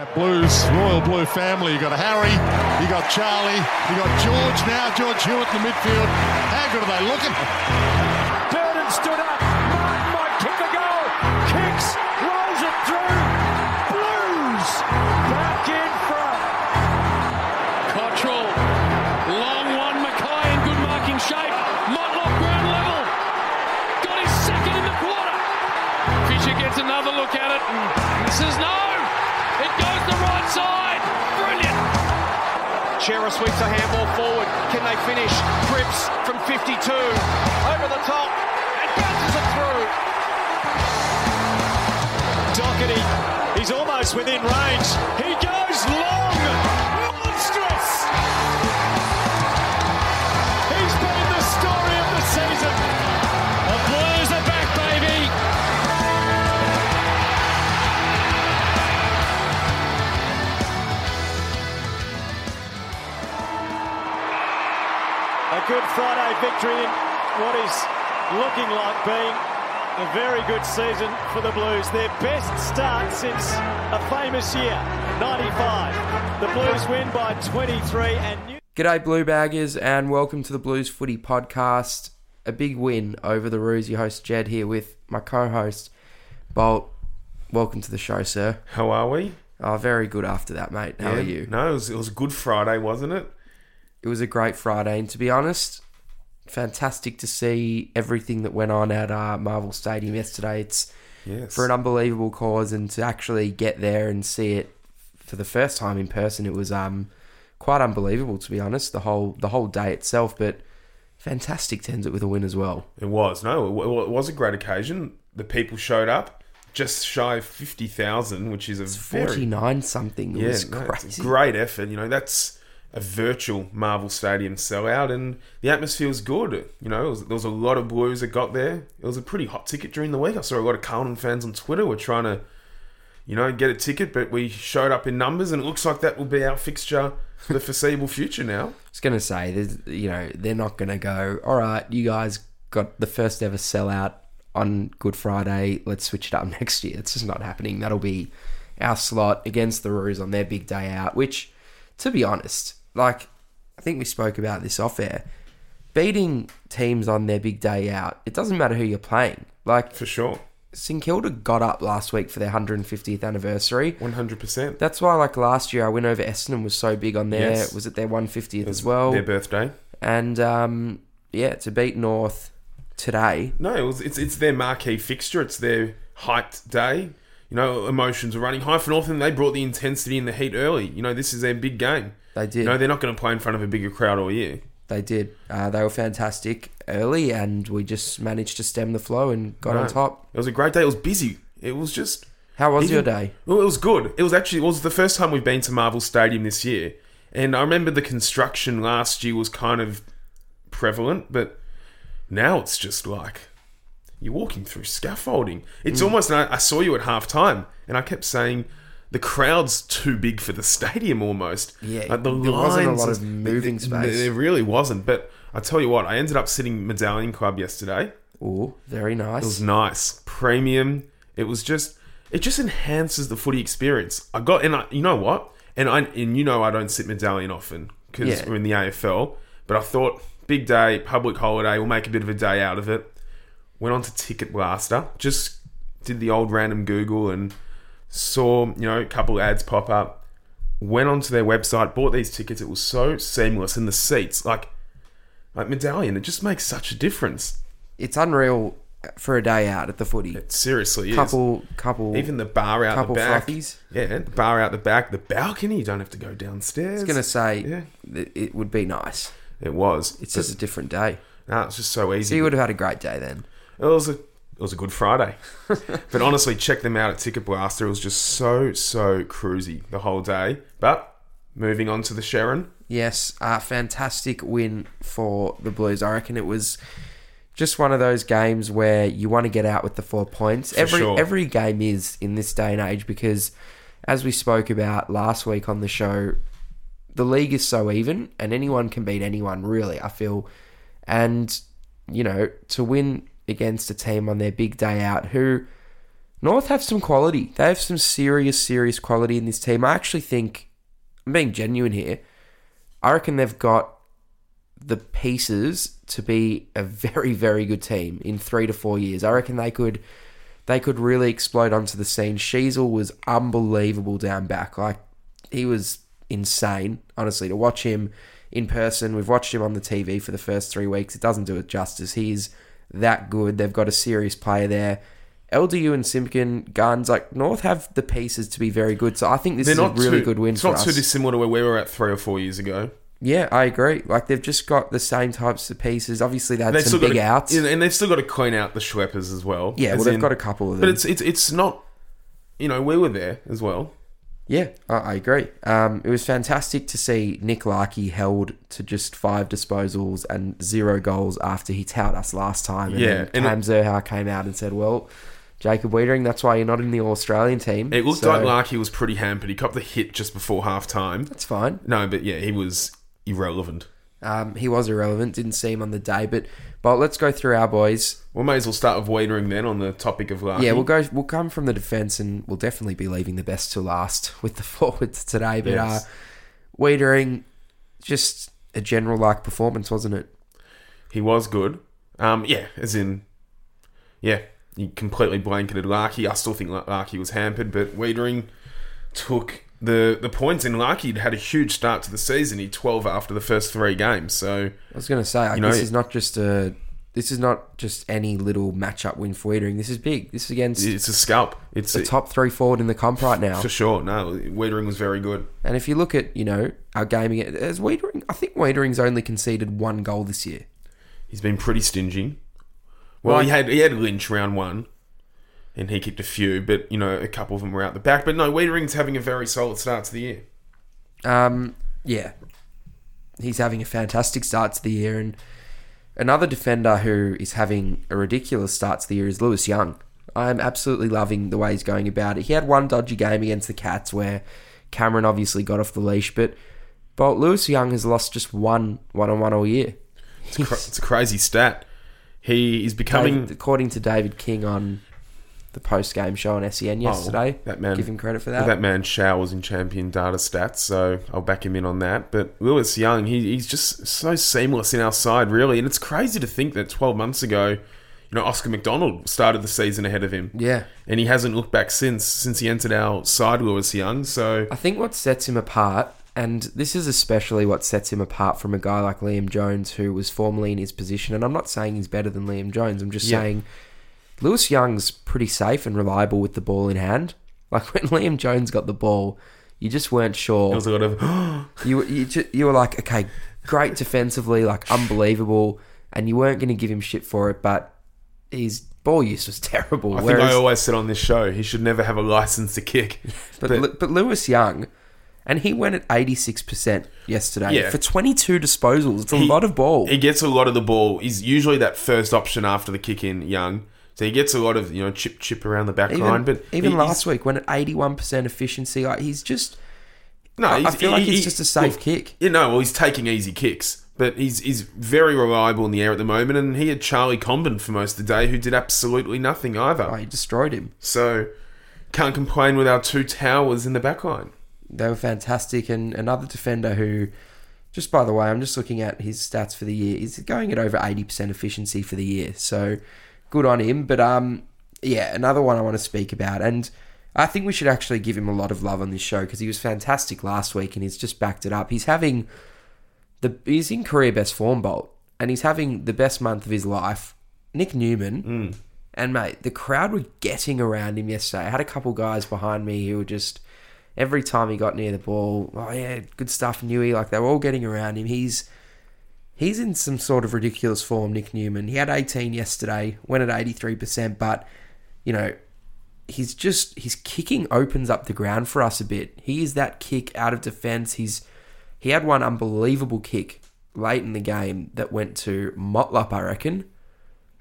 That Blues, Royal Blue family. You got Harry, you got Charlie, you got George now, George Hewett in the midfield. How good are they looking? Sweeps a handball forward. Can they finish? Cripps from 52. Over the top and bounces it through. Docherty, he's almost within range. He goes long. Monstrous. Good Friday victory in what is looking like being a very good season for the Blues. Their best start since a famous year, 95. The Blues win by 23 and New- G'day, Blue Baggers, and welcome to the Blues Footy Podcast. A big win over the Roos. Your host Jedd here with my co-host Bolt. Welcome to the show, sir. How are we? Oh, very good after that, mate. How are you? No, it was, it was a good Friday, wasn't it? It was a great Friday, and to be honest, fantastic to see everything that went on at uh, Marvel Stadium yesterday. It's Yes. for an unbelievable cause, and to actually get there and see it for the first time in person, it was um quite unbelievable to be honest. The whole the whole day itself, but fantastic to end it with a win as well. It was. No, it, wa- it was a great occasion. The people showed up, just shy of 50,000, which is a very... Forty nine something. It Yeah, was no, it's crazy. a great effort. You know, that's a virtual Marvel Stadium sellout, and the atmosphere was good. You know, was, there was a lot of Blues that got there. It was a pretty hot ticket during the week. I saw a lot of Carlton fans on Twitter were trying to, you know, get a ticket, but we showed up in numbers, and it looks like that will be our fixture for the foreseeable future now. I was gonna say, you know, they're not gonna go. All right, you guys got the first ever sellout on Good Friday. Let's switch it up next year. It's just not happening. That'll be our slot against the Roos on their big day out. Which, to be honest, like I think we spoke about this off air. Beating teams on their big day out, it doesn't matter who you're playing. Like For sure. St Kilda got up last week for their 150th anniversary. 100%. That's why, like last year, our win over Essendon was so big on their. Yes. Was it their 150th as well? Their birthday. and um, yeah, to beat North today. No, it was, it's it's their marquee fixture. It's their hyped day. You know, emotions are running high for North, and they brought the intensity and the heat early. You know, this is their big game. They did. No, they're not going to play in front of a bigger crowd all year. They did. Uh, they were fantastic early, and we just managed to stem the flow and got on top. It was a great day. It was busy. It was just. How was even- your day? Well, it was good. It was actually it was the first time we've been to Marvel Stadium this year, and I remember the construction last year was kind of prevalent, but now it's just like you're walking through scaffolding. Mm. It's almost. I I saw you at half time, and I kept saying. The crowd's too big for the stadium almost. Yeah, Like, the there wasn't a lot of moving there- space. There really wasn't. But I tell you what, I ended up sitting Medallion Club yesterday. Oh, very nice. It was nice, premium. It was just, it just enhances the footy experience. I got, and I, you know what, and I, and you know, I don't sit medallion often because Yeah. we're in the AFL. But I thought, big day, public holiday, we'll make a bit of a day out of it. Went on to Ticket Blaster, just did the old random Google and saw, you know, a couple ads pop up. Went onto their website, bought these tickets. It was so seamless, and the seats, like, like medallion, it just makes such a difference. It's unreal for a day out at the footy. It seriously is. couple, couple. Even the bar out couple the back. fluffies. Yeah, the bar out the back. The balcony, you don't have to go downstairs. I was gonna say Yeah. it would be nice. It was. It's just a different day. no, it's just so easy. So you would have had a great day then. it was a it was a good Friday. but honestly, check them out at Ticket Blaster. It was just so so cruisy the whole day. But moving on to the Sharon. Yes, uh, fantastic win for the Blues. I reckon it was just one of those games where you want to get out with the four points. every sure. every game is in this day and age because, as we spoke about last week on the show, the league is so even and anyone can beat anyone. Really, I feel, and you know to win against a team on their big day out who North have some quality. They have some serious, serious quality in this team. I actually think, I'm being genuine here, I reckon they've got the pieces to be a very, very good team in three to four years. I reckon they could they could really explode onto the scene. Sheezel was unbelievable down back. Like he was insane, honestly, to watch him in person. We've watched him on the TV for the first three weeks. It doesn't do it justice. He's that good. They've got a serious player there. LDU and Simpkin, Guns, like North have the pieces to be very good. So I think this They're is a really too, good win for us. It's not us. too dissimilar to where we were at three or four years ago. yeah, I agree. Like they've just got the same types of pieces. Obviously, they had They've some big to, outs. and they've still got to clean out the Schweppers as well. Yeah, As well, they've in- got a couple of them. But it's it's it's not. You know, we were there as well. Yeah, I, I agree. Um, it was fantastic to see Nick Larkey held to just five disposals and zero goals after he touted us last time. And Yeah, then and Cam Zurhaar came out and said, "Well, Jacob Weitering, that's why you're not in the All Australian team." It looked So, like Larkey was pretty hampered. He copped the hit just before half time. that's fine. No, but yeah, he was irrelevant. Um, he was irrelevant. Didn't see him on the day, but but let's go through our boys. We may as well start with Weitering then on the topic of Larkey. Yeah, we'll go. We'll come from the defence, and we'll definitely be leaving the best to last with the forwards today. But Yes. uh, Weitering, just a general like performance, wasn't it? He was good. Um, yeah, as in, yeah, he completely blanketed Larkey. I still think Larky was hampered, but Weitering took the the points. in Larkey had a huge start to the season. He twelve after the first three games. So I was going to say, like, You know, this is not just a, this is not just any little matchup win for Weitering. This is big. This is against it's a scalp. It's the a, top three forward in the comp right now. for sure. No, Weitering was very good. And if you look at, you know, our gaming, as Weitering, I think Weitering's only conceded one goal this year. He's been pretty stingy. Well, Right. he had he had Lynch round one, and he kicked a few, but you know a couple of them were out the back. But no, Weitering's having a very solid start to the year. Um, yeah, he's having a fantastic start to the year, and another defender who is having a ridiculous start to the year is Lewis Young. I'm absolutely loving the way he's going about it. He had one dodgy game against the Cats where Cameron obviously got off the leash, but but Lewis Young has lost just one one on one all year. It's, cra- it's a crazy stat. He is becoming David- according to David King on the post game show on SEN oh, yesterday. Oh, that man- give him credit for that. that. man showers in champion data stats, so I'll back him in on that. But Lewis Young, he, he's just so seamless in our side, really, and it's crazy to think that 12 months ago, you know, Oscar McDonald started the season ahead of him. Yeah. and he hasn't looked back since since he entered our side, Lewis Young. So I think what sets him apart, and this is especially what sets him apart from a guy like Liam Jones, who was formerly in his position. And I'm not saying he's better than Liam Jones. I'm just Yeah. saying Lewis Young's pretty safe and reliable with the ball in hand. Like when Liam Jones got the ball, you just weren't sure. there was a lot of You were- you, ju- you were like, okay, great defensively, like unbelievable, and you weren't going to give him shit for it. But his ball use was terrible. I think I always said on this show he should never have a license to kick. But But- Lu- but Lewis Young, and he went at eighty six percent yesterday Yeah. for twenty two disposals. It's a lot of ball. He gets a lot of the ball. He's usually that first option after the kick in, Young. So he gets a lot of you know chip chip around the back even line. But even he- last week, went at eighty one percent efficiency. Like he's just, no, I, I he's- feel like he- it's he- just a safe look, kick. You know, well, he's taking easy kicks, but he's he's very reliable in the air at the moment. And he had Charlie Comben for most of the day, who did absolutely nothing either. Oh, he destroyed him. So can't complain with our two towers in the back line. They were fantastic, and another defender who. Just by the way, I'm just looking at his stats for the year. He's going at over 80% efficiency for the year. So good on him. But um, yeah, another one I want to speak about. And I think we should actually give him a lot of love on this show because he was fantastic last week and he's just backed it up. He's having the he's in career best form bolt and he's having the best month of his life. Nic Newman. And mate, the crowd were getting around him yesterday. I had a couple guys behind me who were just every time he got near the ball, oh yeah, good stuff, Newey. Like they were all getting around him. He's he's in some sort of ridiculous form, Nic Newman. He had 18 yesterday, went at 83%, but you know, he's just his kicking opens up the ground for us a bit. He is that kick out of defense. He's he had one unbelievable kick late in the game that went to Motlop, I reckon.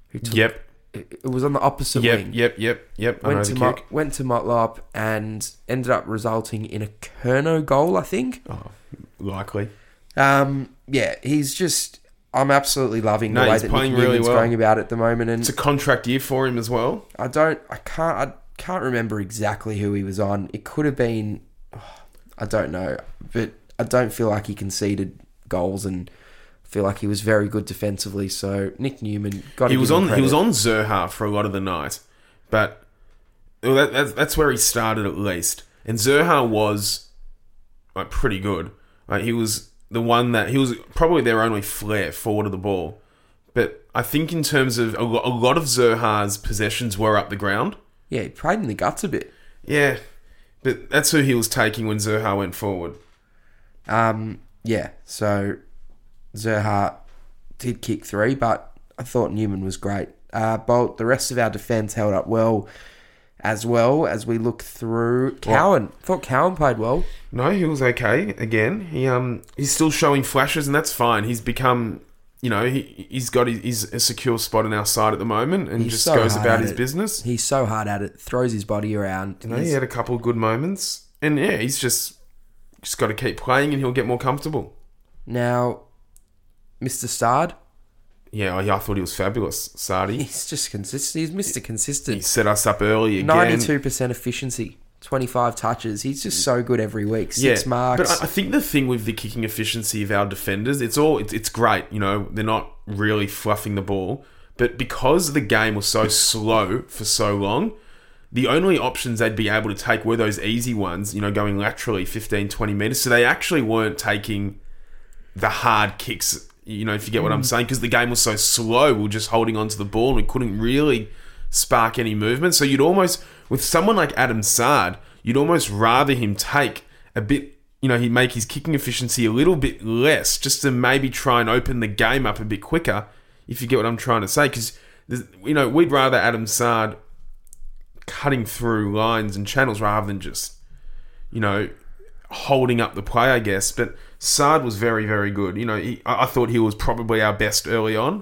Who took, Yep, it, it was on the opposite yep, wing yep, yep, yep. Went to. Mot- went to Motlop and ended up resulting in a Curnow goal, I think. Oh, likely. Um, yeah, he's just. I'm absolutely loving No, the way he's that playing Nick really Newman's well. going about it at the moment, and It's a contract year for him as well. I don't, I can't, I can't remember exactly who he was on. It could have been, I don't know, but I don't feel like he conceded goals and feel like he was very good defensively. So Nic Newman got he was on. He was on Zurhaar for a lot of the night, but well, that, that's, that's where he started at least. And Zurhaar was like pretty good. Like he was the one that he was probably their only flair forward of the ball. But I think in terms of a, lo- a lot of Zurhaar's possessions were up the ground. Yeah, he played in the guts a bit. Yeah, but that's who he was taking when Zurhaar went forward. Um, yeah, so Zurhaar did kick three, but I thought Newman was great. Uh, Bolt, the rest of our defence held up well as well as we look through. Cowan, thought Cowan played well. No, he was okay. Again, he um he's still showing flashes, and that's fine. He's become, you know, he he's got his, he's a secure spot on our side at the moment, and He's just so goes about his it. business. He's so hard at it, throws his body around. You know, he had a couple of good moments, and yeah, he's just just got to keep playing, and he'll get more comfortable. Now, Mr. Stard, Yeah, oh, I, I thought he was fabulous, Sardi. he's just consistent. He's Mr. Consistent. He set us up early again. Ninety-two percent efficiency, twenty-five touches. He's just so good every week. Six marks. But I, I think the thing with the kicking efficiency of our defenders, it's all it's, it's great. You know, they're not really fluffing the ball, but because the game was so slow for so long, the only options they'd be able to take were those easy ones. You know, going laterally 15, 20 meters. So they actually weren't taking the hard kicks. You know, if you get what I'm mm. saying, because the game was so slow, we were just holding on to the ball and we couldn't really spark any movement. So you'd almost, with someone like Adam Saad, you'd almost rather him take a bit, you know, he'd make his kicking efficiency a little bit less just to maybe try and open the game up a bit quicker, if you get what I'm trying to say. Because, you know, we'd rather Adam Saad cutting through lines and channels rather than just, you know, holding up the play, I guess. But Saad was very, very good. You know, he, I thought he was probably our best early on.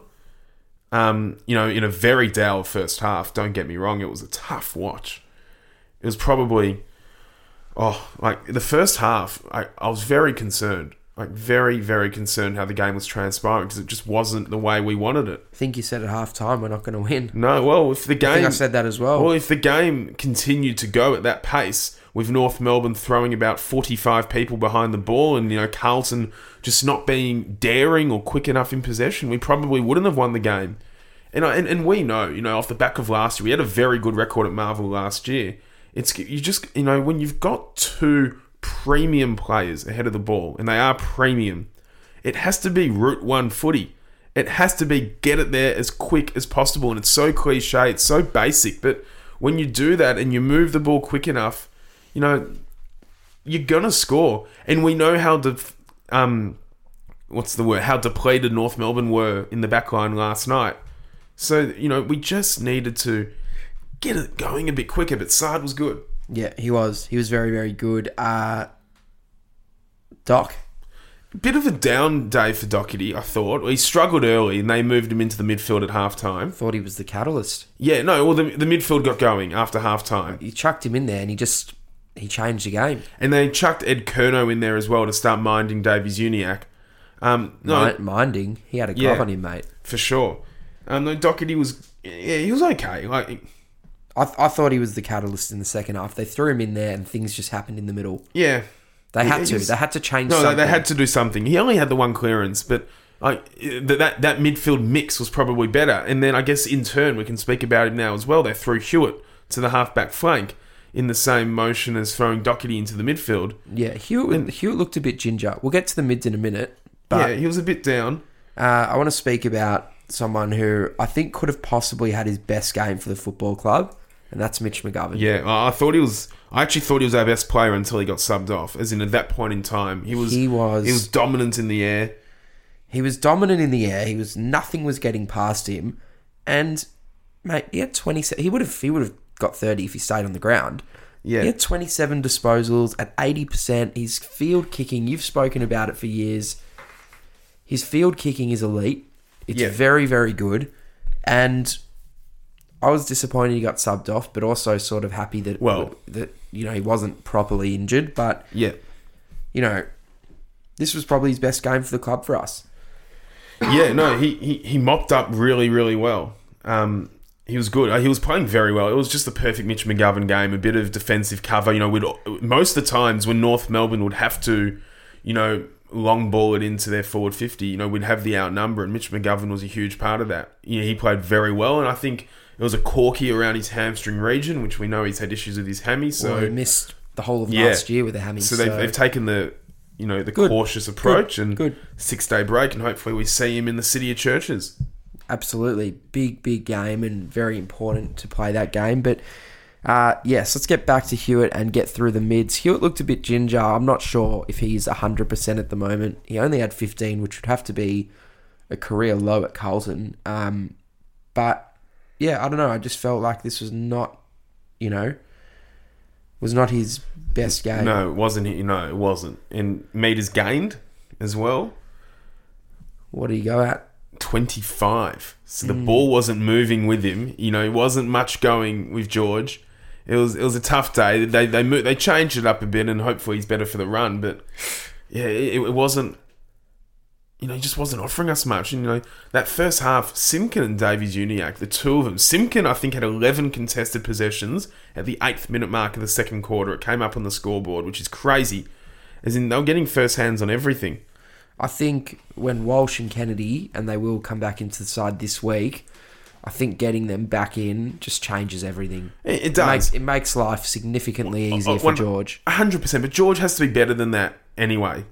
Um, you know, in a very dour first half. Don't get me wrong; it was a tough watch. It was probably, oh, like the first half. I, I was very concerned, like very, very concerned how the game was transpiring because it just wasn't the way we wanted it. I think you said at half time we're not going to win. No, well, if the game, I think I said that as well. well, if the game continued to go at that pace, with North Melbourne throwing about 45 people behind the ball and, you know, Carlton just not being daring or quick enough in possession, we probably wouldn't have won the game. And, I- and, and we know, you know, off the back of last year, we had a very good record at Marvel last year. It's you just, you know, when you've got two premium players ahead of the ball, and they are premium, it has to be route one footy. It has to be get it there as quick as possible. And it's so cliche, it's so basic. But when you do that and you move the ball quick enough, you know, you're gonna score. And we know how the um, what's the word? How depleted North Melbourne were in the back line last night. So you know, we just needed to get it going a bit quicker. But Saad was good. yeah, he was. He was very, very good. Uh, Doc, Bit of a down day for Docherty, I thought. He struggled early, and they moved him into the midfield at half time. thought he was the catalyst. Yeah, no, well, the, the midfield got going after half time. You chucked him in there, and he just he changed the game. And they chucked Ed Curnow in there as well to start minding Davies-Uniacke. Um, no, Mi- minding, he had a Yeah. glove on him, mate. for sure. Um, no, Docherty was, yeah, he was okay. Like, I, th- I thought he was the catalyst in the second half. They threw him in there, and things just happened in the middle. yeah. They He- had to. They had to change. No, they, something. they had to do something. He only had the one clearance, but like that, that that midfield mix was probably better. And then I guess in turn we can speak about him now as well. They threw Hewett to the halfback flank in the same motion as throwing Docherty into the midfield. Yeah, Hewett, Hewett looked a bit ginger. We'll get to the mids in a minute, but yeah, he was a bit down. uh, I want to speak about someone who I think could have possibly had his best game for the football club, and that's Mitch McGovern. Yeah, I I thought he was. I actually thought he was our best player until he got subbed off. As in, at that point in time, he was. He was- He was dominant in the air. He was dominant in the air. He was nothing was getting past him, and mate, he had twenty. He would have he would have got thirty if he stayed on the ground. Yeah. he had twenty seven disposals at eighty percent. His field kicking, you've spoken about it for years. His field kicking is elite. It's Yeah. very very good, and I was disappointed he got subbed off, but also sort of happy that Well- that you know he wasn't properly injured. But Yeah. you know, this was probably his best game for the club for us. Yeah, no, he, he, he mopped up really, really well. Um, he was good. Uh, He was playing very well. It was just the perfect Mitch McGovern game. A bit of defensive cover. You know, we'd, most of the times when North Melbourne would have to, you know, long ball it into their forward fifty. You know, we'd have the outnumber, and Mitch McGovern was a huge part of that. You know, he played very well, and I think it was a corky around his hamstring region, which we know he's had issues with his hammy. So So he missed the whole of Yeah. last year with a hammy. so they've, they've taken the you know the Good. cautious approach and Good. six day break, and hopefully we see him in the city of churches. Absolutely big, big game and very important to play that game. But uh, yes, let's get back to Hewett and get through the mids. Hewett looked a bit ginger. I'm not sure if he's 100% at the moment. He only had 15, which would have to be a career low at Carlton. Um, but yeah, I don't know. I just felt like this was not, you know, was not his best game. No, it wasn't. he- No, it wasn't. And meters gained as well. What do you go at? 25. So the Hmm. ball wasn't moving with him. You know, it wasn't much going with George. It was it was a tough day. They they mo- they changed it up a bit, and hopefully he's better for the run. But yeah, it, it wasn't. You know, he just wasn't offering us much. And, you know, that first half, Simpkin and Davies-Uniacke, the two of them. Simpkin, I think, had 11 contested possessions at the eighth minute mark of the second quarter. It came up on the scoreboard, which is crazy. As in, they were getting first hands on everything. I think when Walsh and Kennedy, and they will come back into the side this week, I think getting them back in just changes everything. It, it does. makes, it makes life significantly easier Oh, for one- George. 100%. But George has to be better than that anyway.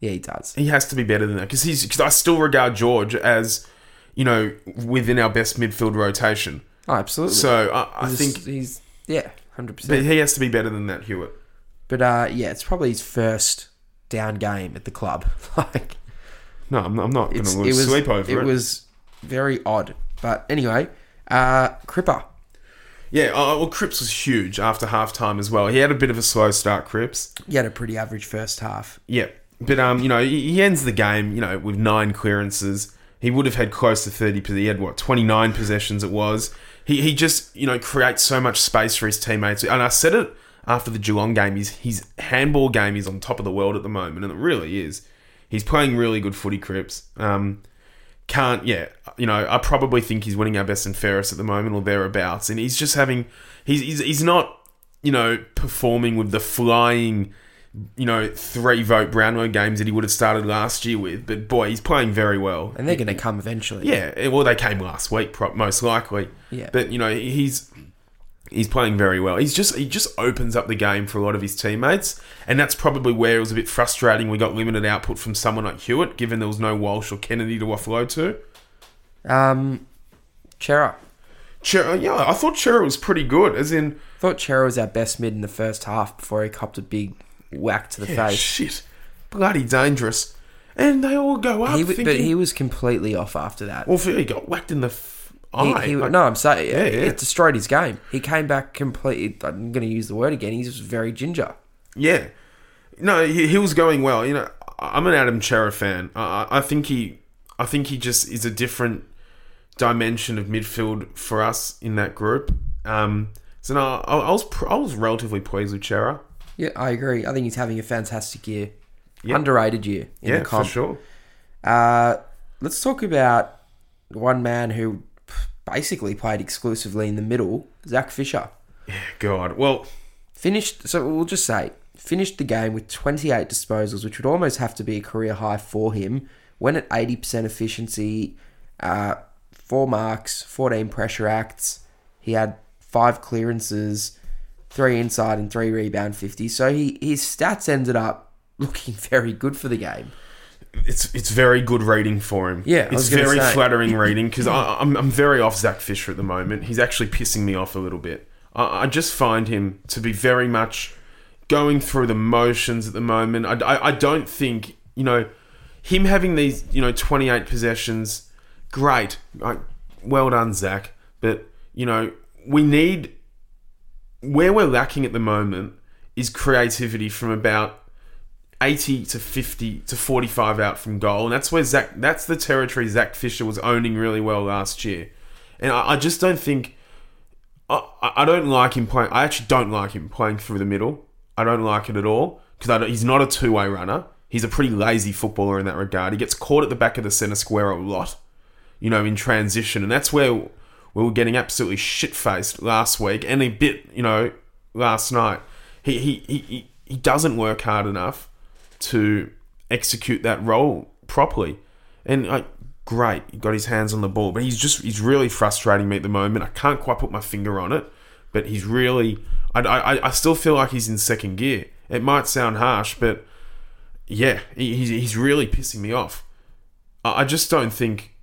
Yeah, he does. He has to be better than that because he's because I still regard George as you know within our best midfield rotation. Oh, absolutely. So I, I He's- think he's yeah, 100%. but he has to be better than that, Hewett. But uh, yeah, it's probably his first down game at the club. like No, I'm, I'm not going to lose was sleep over it. it was very odd. But anyway, uh, Cripper. yeah, uh, well, Cripps was huge after half time as well. He had a bit of a slow start, Cripps. He had a pretty average first half. Yeah, but um, you know, he, ends the game, you know, with nine clearances. He would have had close to thirty. He had what twenty nine possessions. It was. He he just you know creates so much space for his teammates. And I said it after the Geelong game. His his handball game is on top of the world at the moment, and it really is. He's playing really good footy, Cripps. Um, can't yeah, you know, I probably think he's winning our best and fairest at the moment or thereabouts, and he's just having he's he's, he's not you know performing with the flying you know, three vote Brownlow games that he would have started last year with. But boy, he's playing very well. And they're going to come eventually. Yeah, well, they came last week, most likely. Yeah. But you know, he's he's playing very well. He's just he just opens up the game for a lot of his teammates, and that's probably where it was a bit frustrating. We got limited output from someone like Hewett, given there was no Walsh or Kennedy to offload to. Um, Cerra. Cher- yeah, I thought Cerra was pretty good, as in I Thought Cerra was our best mid in the first half before he copped a big whack to the yeah, face. shit, bloody dangerous, and they all go up. He, thinking, but he was completely off after that. well, he got whacked in the He, he- like- no, I'm saying Yeah, yeah. it destroyed his game. He came back completely. I'm going to use the word again. He's very ginger. Yeah, no, he, he was going well. You know, I'm an Adam Cerra fan. I, I I think he, I think he just is a different dimension of midfield for us in that group. Um, so no, I, I was I was relatively pleased with Cerra. Yeah, I agree. I think he's having a fantastic year. Yeah. Underrated year in Yeah, the for sure. Uh, let's talk about one man who basically played exclusively in the middle, Zac Fisher. God, well, Finished, so we'll just say, finished the game with 28 disposals, which would almost have to be a career high for him. Went at 80% efficiency, uh, four marks, 14 pressure acts. He had five clearances, three inside and three rebound 50. So he his stats ended up looking very good for the game. It's it's very good reading for him. Yeah, I it's very say. flattering reading because I'm I'm very off Zac Fisher at the moment. He's actually pissing me off a little bit. I, I just find him to be very much going through the motions at the moment. I, I, I don't think you know him having these you know 28 possessions. Great, like, well done, Zac. But you know we need where we're lacking at the moment is creativity from about 80 to 50 to 45 out from goal. And that's where Zac, that's the territory Zac Fisher was owning really well last year. And I, I just don't think, I, I don't like him playing, I actually don't like him playing through the middle. I don't like it at all because he's not a two way runner. He's a pretty lazy footballer in that regard. He gets caught at the back of the centre square a lot, you know, in transition. And that's where we were getting absolutely shit faced last week and a bit, you know, last night. He, he, he, he- he doesn't work hard enough to execute that role properly. And great, he got his hands on the ball, but he's just he's really frustrating me at the moment. I can't quite put my finger on it, but he's really. I, I, I still feel like he's in second gear. It might sound harsh, but yeah, he, he's he's really pissing me off. I I just don't think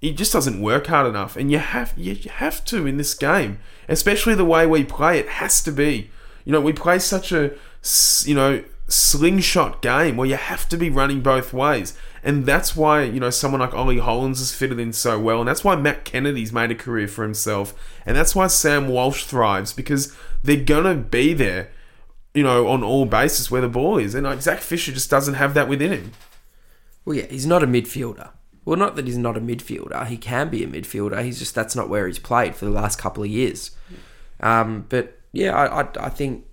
he just doesn't work hard enough, and you have you have to in this game, especially the way we play. It has to be, you know, we play such a you know slingshot game where you have to be running both ways, and that's why you know someone like Ollie Hollands has fitted in so well, and that's why Matt Kennedy's made a career for himself, and that's why Sam Walsh thrives because they're gonna be there, you know, on all bases where the ball is, and like Zac Fisher just doesn't have that within him. Well, yeah, he's not a midfielder. Well, not that he's not a midfielder. He can be a midfielder. He's just that's not where he's played for the last couple of years. Um, but yeah, I, I, I think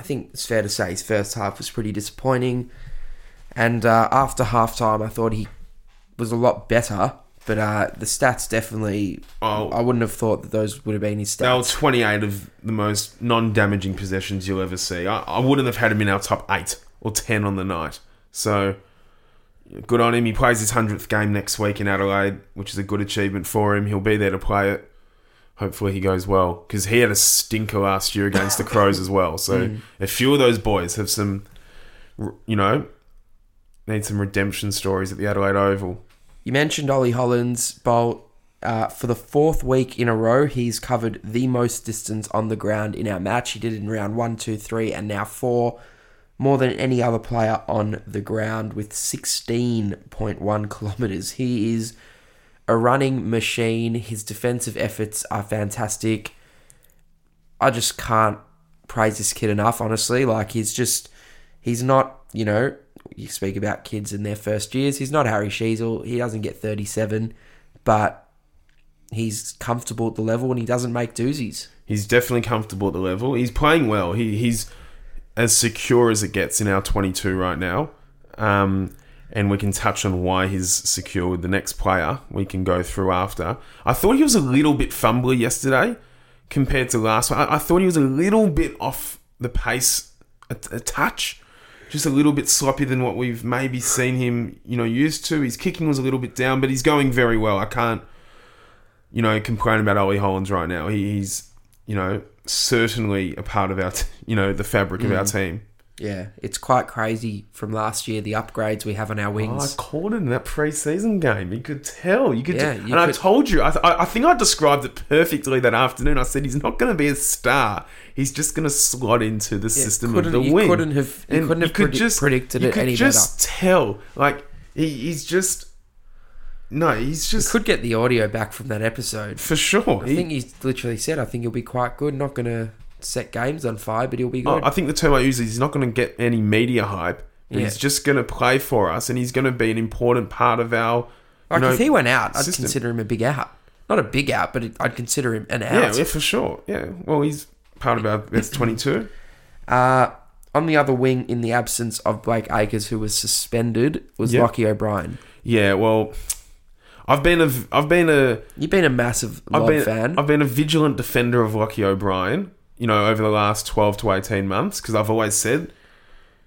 I think it's fair to say his first half was pretty disappointing. And uh, after halftime, I thought he was a lot better. But uh, the stats definitely, Oh. I wouldn't have thought that those would have been his stats. They were stats. 28 of the most non-damaging possessions you'll ever see. I, I wouldn't have had him in our top eight or 10 on the night. So good on him. He plays his 100th game next week in Adelaide, which is a good achievement for him. He'll be there to play it. Hopefully he goes well because he had a stinker last year against the Crows as well. So a few of those boys have some, you know, need some redemption stories at the Adelaide Oval. You mentioned Ollie Hollands, Bolt. Uh, for the fourth week in a row, he's covered the most distance on the ground in our match. He did it in round one, two, three, and now four. More than any other player on the ground with 16.1 kilometres. He is a running machine. His defensive efforts are fantastic. I just can't praise this kid enough, honestly. Like, he's just, he's not, you know, you speak about kids in their first years. He's not Harry Sheezel. He doesn't get 37, but he's comfortable at the level and he doesn't make doozies. He's definitely comfortable at the level. He's playing well. He, he's as secure as it gets in our 22 right now. Um, and we can touch on why he's secure with the next player we can go through after. I thought he was a little bit fumbly yesterday compared to last one. I, I thought he was a little bit off the pace a, a touch. Just a little bit sloppy than what we've maybe seen him, you know, used to. His kicking was a little bit down, but he's going very well. I can't, you know, complain about Ollie Hollands right now. He, he's, you know, certainly a part of our, t- you know, the fabric of our mm. team. Yeah, it's quite crazy from last year, the upgrades we have on our Oh, I wings. called it in that preseason game. You could tell. You could, Yeah, and you I could- told you. I, th- I I think I described it perfectly that afternoon. I said he's not going to be a star. He's just going to slot into the system of the you wing. couldn't have- you And couldn't have predi- predicted you it could any just tell. Like he, he's just no. He's just Could get the audio back from that episode. for sure. I He- think he's literally said, I think he'll be quite good. Not going to set games on fire, but he'll be Oh, good. I think the term I use is he's not going to get any media hype. But Yeah. He's just going to play for us, and he's going to be an important part of our. like, know, if he went out, I'd system. consider him a big out. Not a big out, but I'd consider him an Yeah, out. yeah, for sure. Yeah. Well, he's part of our best twenty-two. Uh, on the other wing, in the absence of Blake Acres, who was suspended, was Yeah. Lochie O'Brien. Yeah. Well, I've been a I've been a You've been a massive I've been fan. I've been a vigilant defender of Lochie O'Brien. You know, over the last twelve to eighteen months, because I've always said,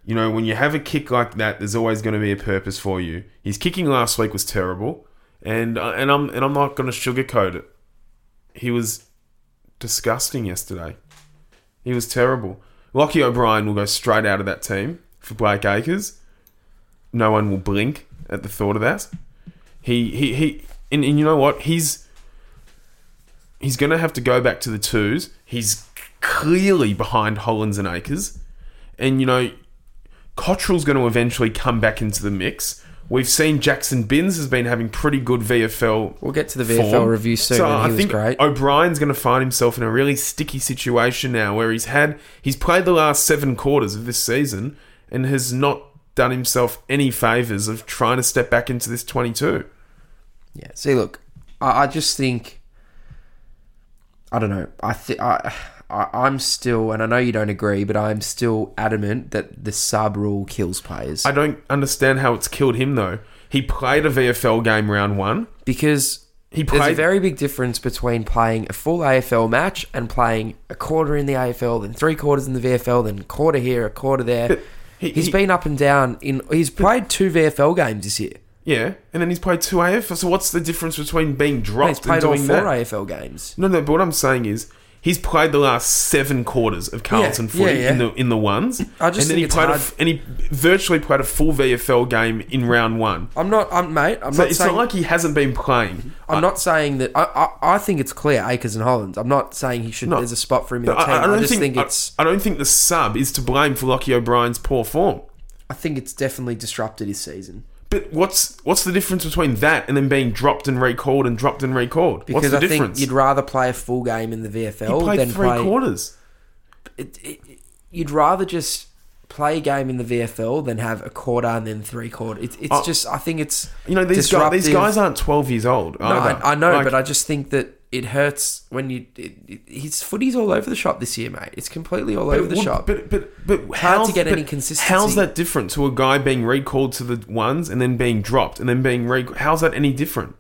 you know, when you have a kick like that, there's always going to be a purpose for you. His kicking last week was terrible, and uh, and I'm and I'm not going to sugarcoat it. He was disgusting yesterday. He was terrible. Lochie O'Brien will go straight out of that team for Blake Acres. No one will blink at the thought of that. He he he and, and you know what? He's he's going to have to go back to the twos. He's clearly behind Hollands and Acres. And, you know, Cottrell's going to eventually come back into the mix. We've seen Jaxon Binns has been having pretty good VFL. We'll get to the VFL form. review soon, So he I was think great. O'Brien's going to find himself in a really sticky situation now where he's had he's played the last seven quarters of this season and has not done himself any favors of trying to step back into this 22. Yeah. See, look, I, I just think I don't know. I think I, I I'm still, and I know you don't agree, but I'm still adamant that the sub rule kills players I don't understand how it's killed him though. He played a VFL game round one. because he There's a very big difference between playing a full AFL match and playing a quarter in the AFL, then three quarters in the VFL, then a quarter here, a quarter there. But he- He's he- been up and down. In he's played two VFL games this year. yeah, and then he's played two AFL. So what's the difference between being dropped he's played and all doing four that? AFL games. No, no. But what I'm saying is, he's played the last seven quarters of Carlton Yeah, footy yeah, in the in the ones. I just and then he played a hard- f and he virtually played a full VFL game in round one. I'm not, I'm mate. I'm So not it's saying. not like he hasn't been playing. I'm not saying that. I, I, I think it's clear Acres and Hollands. I'm not saying he should. No. There's a spot for him in the But team. I, I, I don't just think, think, I- it's. I, don't think the sub is to blame for Lochie O'Brien's poor form. I think it's definitely disrupted his season But what's what's the difference between that and then being dropped and recalled and dropped and recalled? because what's the I difference? think you'd rather play a full game in the he VFL than three play. quarters. It, it, you'd rather just play a game in the VFL than have a quarter and then three quarter. It's it's Oh. just. I think it's. You know these guys. These guys aren't twelve years old. No. I, I know, Like, but I just think that it hurts when you. It, it, his footy's all over the shop this year, mate. It's completely all over the what- shop. But but but how's, to get but any consistency. How's that different to a guy being recalled to the ones and then being dropped and then being re? How's that any different?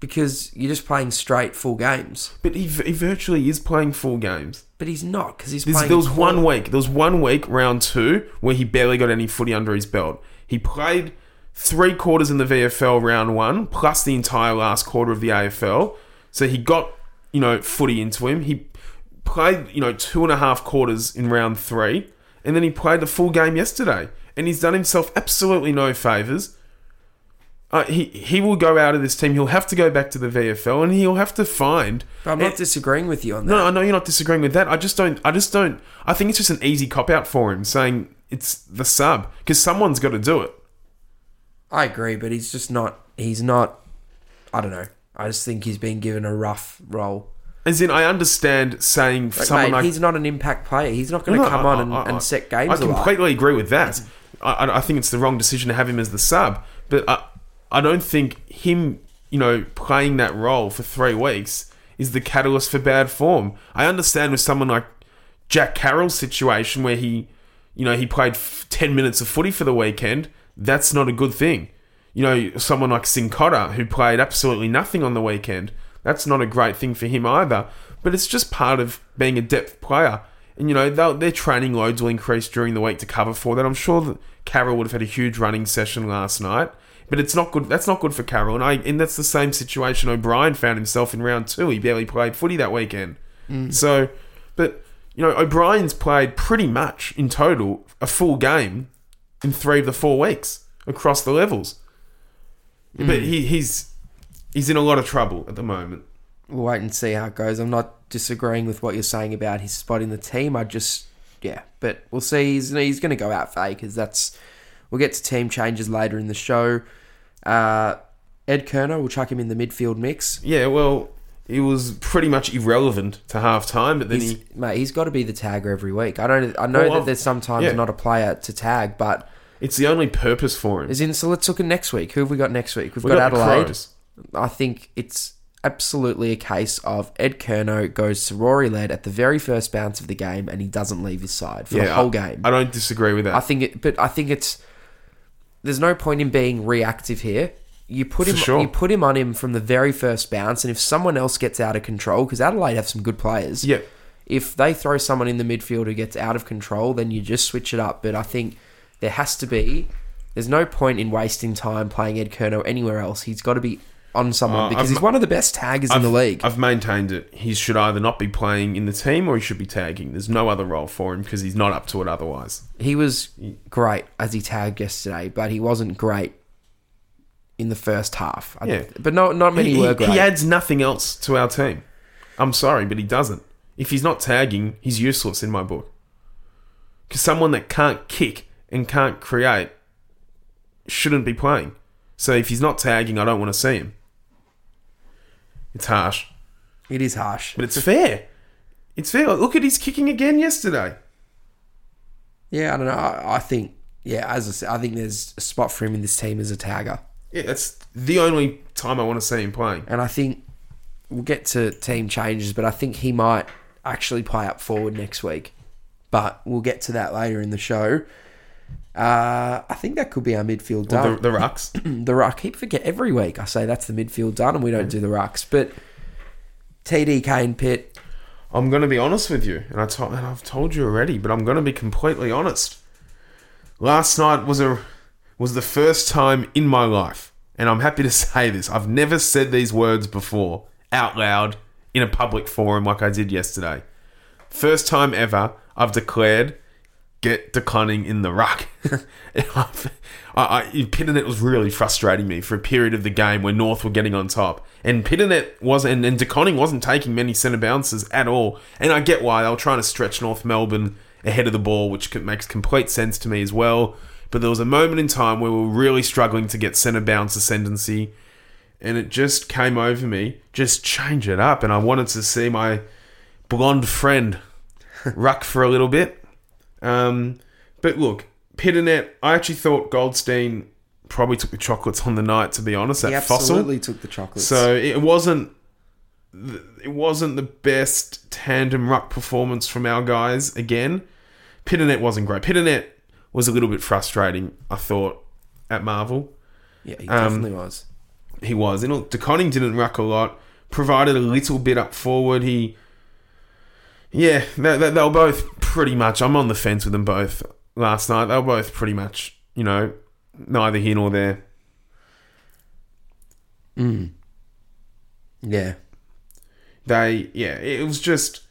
because you're just playing straight full games. But he, he virtually is playing full games. But he's not because he's There's, playing. there was one week. There was one week, round two, where he barely got any footy under his belt. He played three quarters in the VFL round one, plus the entire last quarter of the AFL. So he got you know footy into him. He played you know two and a half quarters in round three, and then he played the full game yesterday. And he's done himself absolutely no favors. Uh, he he will go out of this team. He'll have to go back to the VFL, and he'll have to find. But I'm not and- disagreeing with you on that. no, I know you're not disagreeing with that. I just don't. I just don't. I think it's just an easy cop out for him, saying it's the sub because someone's got to do it. I agree, but he's just not. He's not. I don't know. I just think he's been given a rough role. As in, I understand saying Like, someone mate, like he's not an impact player. He's not going to No, come I- on and, I- I- and set games. I alight. completely agree with that. Mm. I, I, I think it's the wrong decision to have him as the sub, but I, I don't think him, you know, playing that role for three weeks is the catalyst for bad form. I understand with someone like Jack Carroll's situation where he, you know, he played f- ten minutes of footy for the weekend. That's not a good thing. You know, someone like Cincotta who played absolutely nothing on the weekend. That's not a great thing for him either. But it's just part of being a depth player. And you know, their training loads will increase during the week to cover for that. I'm sure that Carroll would have had a huge running session last night, but it's not good. That's not good for Carroll, and I and that's the same situation O'Brien found himself in round two. He barely played footy that weekend. Mm. So, but you know, O'Brien's played pretty much in total a full game in three of the four weeks across the levels. But he, he's he's in a lot of trouble at the moment. We'll wait and see how it goes. I'm not disagreeing with what you're saying about his spot in the team. I just, yeah, but we'll see. He's, he's going to go out for because that's. We'll get to team changes later in the show. Uh, Ed Curnow, we'll chuck him in the midfield mix. Yeah, well, he was pretty much irrelevant to half time, but then He's, he mate, he's got to be the tagger every week. I don't. I know Well, that I've- there's sometimes yeah. not a player to tag, but it's the only purpose for him. as in, so let's look at next week. Who have we got next week? We've We got, got Adelaide. I think it's absolutely a case of Ed Curnow goes to Rory Laird at the very first bounce of the game, and he doesn't leave his side for the whole I, game. I don't disagree with that. I think it, but I think it's there's no point in being reactive here. You put him, sure. you put him on him from the very first bounce, and if someone else gets out of control, because Adelaide have some good players, yeah, if they throw someone in the midfield who gets out of control, then you just switch it up. But I think there has to be. There's no point in wasting time playing Ed Curnow anywhere else. He's got to be on someone Uh, because I've- he's one of the best taggers in the league. I've maintained it. He should either not be playing in the team or he should be tagging. There's no other role for him because he's not up to it otherwise. he was great as he tagged yesterday, but he wasn't great in the first half. I- Yeah. but no, not many he, were he- great. he adds nothing else to our team. I'm sorry, but he doesn't. If he's not tagging, he's useless in my book. Because someone that can't kick and can't create shouldn't be playing. So if he's not tagging, I don't want to see him. It's harsh, it is harsh. but it's fair. It's fair. Look at his kicking again yesterday. Yeah, I don't know. I, I think, yeah, as I said, I think there's a spot for him in this team as a tagger. Yeah, that's the only time I want to see him playing. And I think we'll get to team changes, but I think he might actually play up forward next week. But we'll get to that later in the show. Uh, I think that could be our midfield Well, done. the, the rucks. the ruck. Keep forget every week. I say that's the midfield done, and we don't do the rucks. But TD Kane Pitt. I'm going to be honest with you, and I to- and I've told you already, but I'm going to be completely honest. Last night was a was the first time in my life, and I'm happy to say this. I've never said these words before out loud in a public forum like I did yesterday. First time ever I've declared get declining in the ruck. I, I, Pittonet was really frustrating me for a period of the game where North were getting on top. And Pittonet wasn't, and, and De Koning wasn't taking many centre bounces at all. And I get why. They were trying to stretch North Melbourne ahead of the ball, which makes complete sense to me as well. But there was a moment in time where we were really struggling to get centre bounce ascendancy. And it just came over me, just change it up. And I wanted to see my blonde friend ruck for a little bit. Um, but look, Pittonet, I actually thought Goldstein probably took the chocolates on the night, to be honest, He at Fossil. took the chocolates. So it wasn't it wasn't the best tandem ruck performance from our guys again. Pittonet wasn't great. Pittonet was a little bit frustrating, I thought, at Marvel. yeah, he um, definitely was. He was. And De Koning didn't ruck a lot. Provided a little bit up forward. He, yeah, they, they, they were both pretty much. I'm on the fence with them both last night. They were both pretty much, you know, neither here nor there. Yeah, They, yeah, it was just.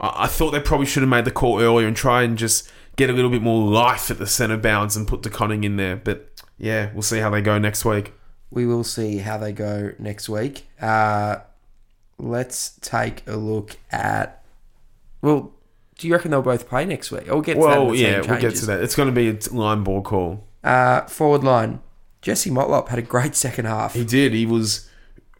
I, I thought they probably should have made the call earlier and try and just get a little bit more life at the centre bounds and put De Koning in there. But yeah, we'll see how they go next week. we will see how they go next week. Uh, let's take a look at. Well, do you reckon they'll both play next week? I'll get to that. Well, team yeah, we'll get to that. It's going to be a line ball call. Uh, forward line. Jesse Motlop had a great second half. He did. He was.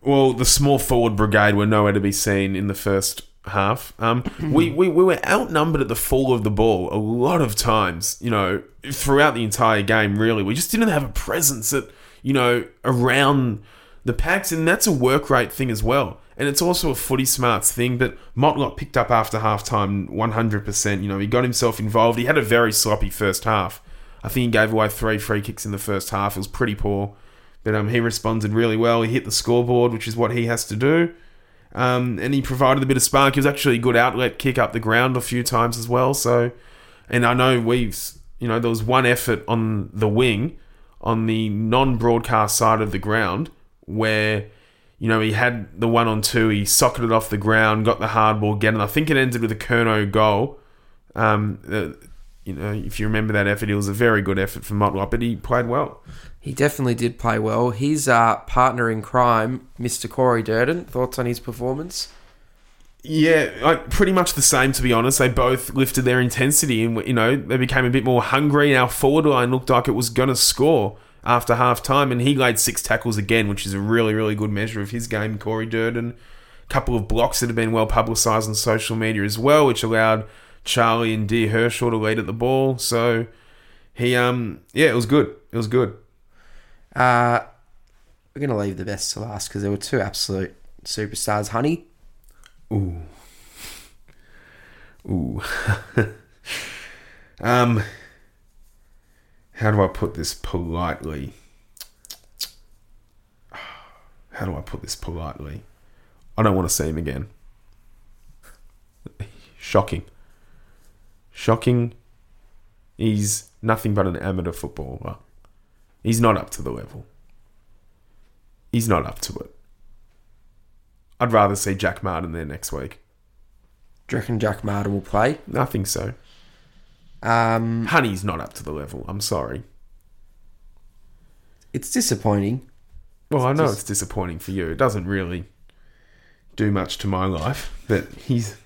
Well, the small forward brigade were nowhere to be seen in the first half. Um, we, we, we were outnumbered at the fall of the ball a lot of times, you know, throughout the entire game, really. We just didn't have a presence at, you know, around the packs, and that's a work rate thing as well. And it's also a footy smarts thing, but Motlop picked up after halftime 100%. You know, he got himself involved. He had a very sloppy first half. I think he gave away three free kicks in the first half. It was pretty poor. But um, he responded really well. He hit the scoreboard, which is what he has to do. Um, and he provided a bit of spark. He was actually a good outlet kick up the ground a few times as well. So, and I know we've, you know, there was one effort on the wing, on the non-broadcast side of the ground, where, you know, he had the one on two. He socketed off the ground, got the hard ball again, and I think it ended with a Curnow goal. Um, uh, you know, if you remember that effort, it was a very good effort from Motlop, but he played well. He definitely did play well. His uh, partner in crime, Mr. Corey Durdin, thoughts on his performance? Yeah, like pretty much the same to be honest. They both lifted their intensity and you know they became a bit more hungry. Our forward line looked like it was going to score after half time, and he laid six tackles again, which is a really really good measure of his game. Corey Durdin, a couple of blocks that have been well publicised on social media as well, which allowed Charlie and D Herschel to lead at the ball. So he um yeah, it was good. It was good. Uh, we're going to leave the best to last because there were two absolute superstars. Honey, Ooh. Ooh. um how do I put this politely? How do I put this politely? I don't want to see him again. Shocking. Shocking. He's nothing but an amateur footballer. He's not up to the level. He's not up to it. I'd rather see Jack Martin there next week. do you reckon Jack Martin will play? I think so. Um, Honey's not up to the level. I'm sorry. it's disappointing. Well, I know it's disappointing for you. It doesn't really do much to my life, but he's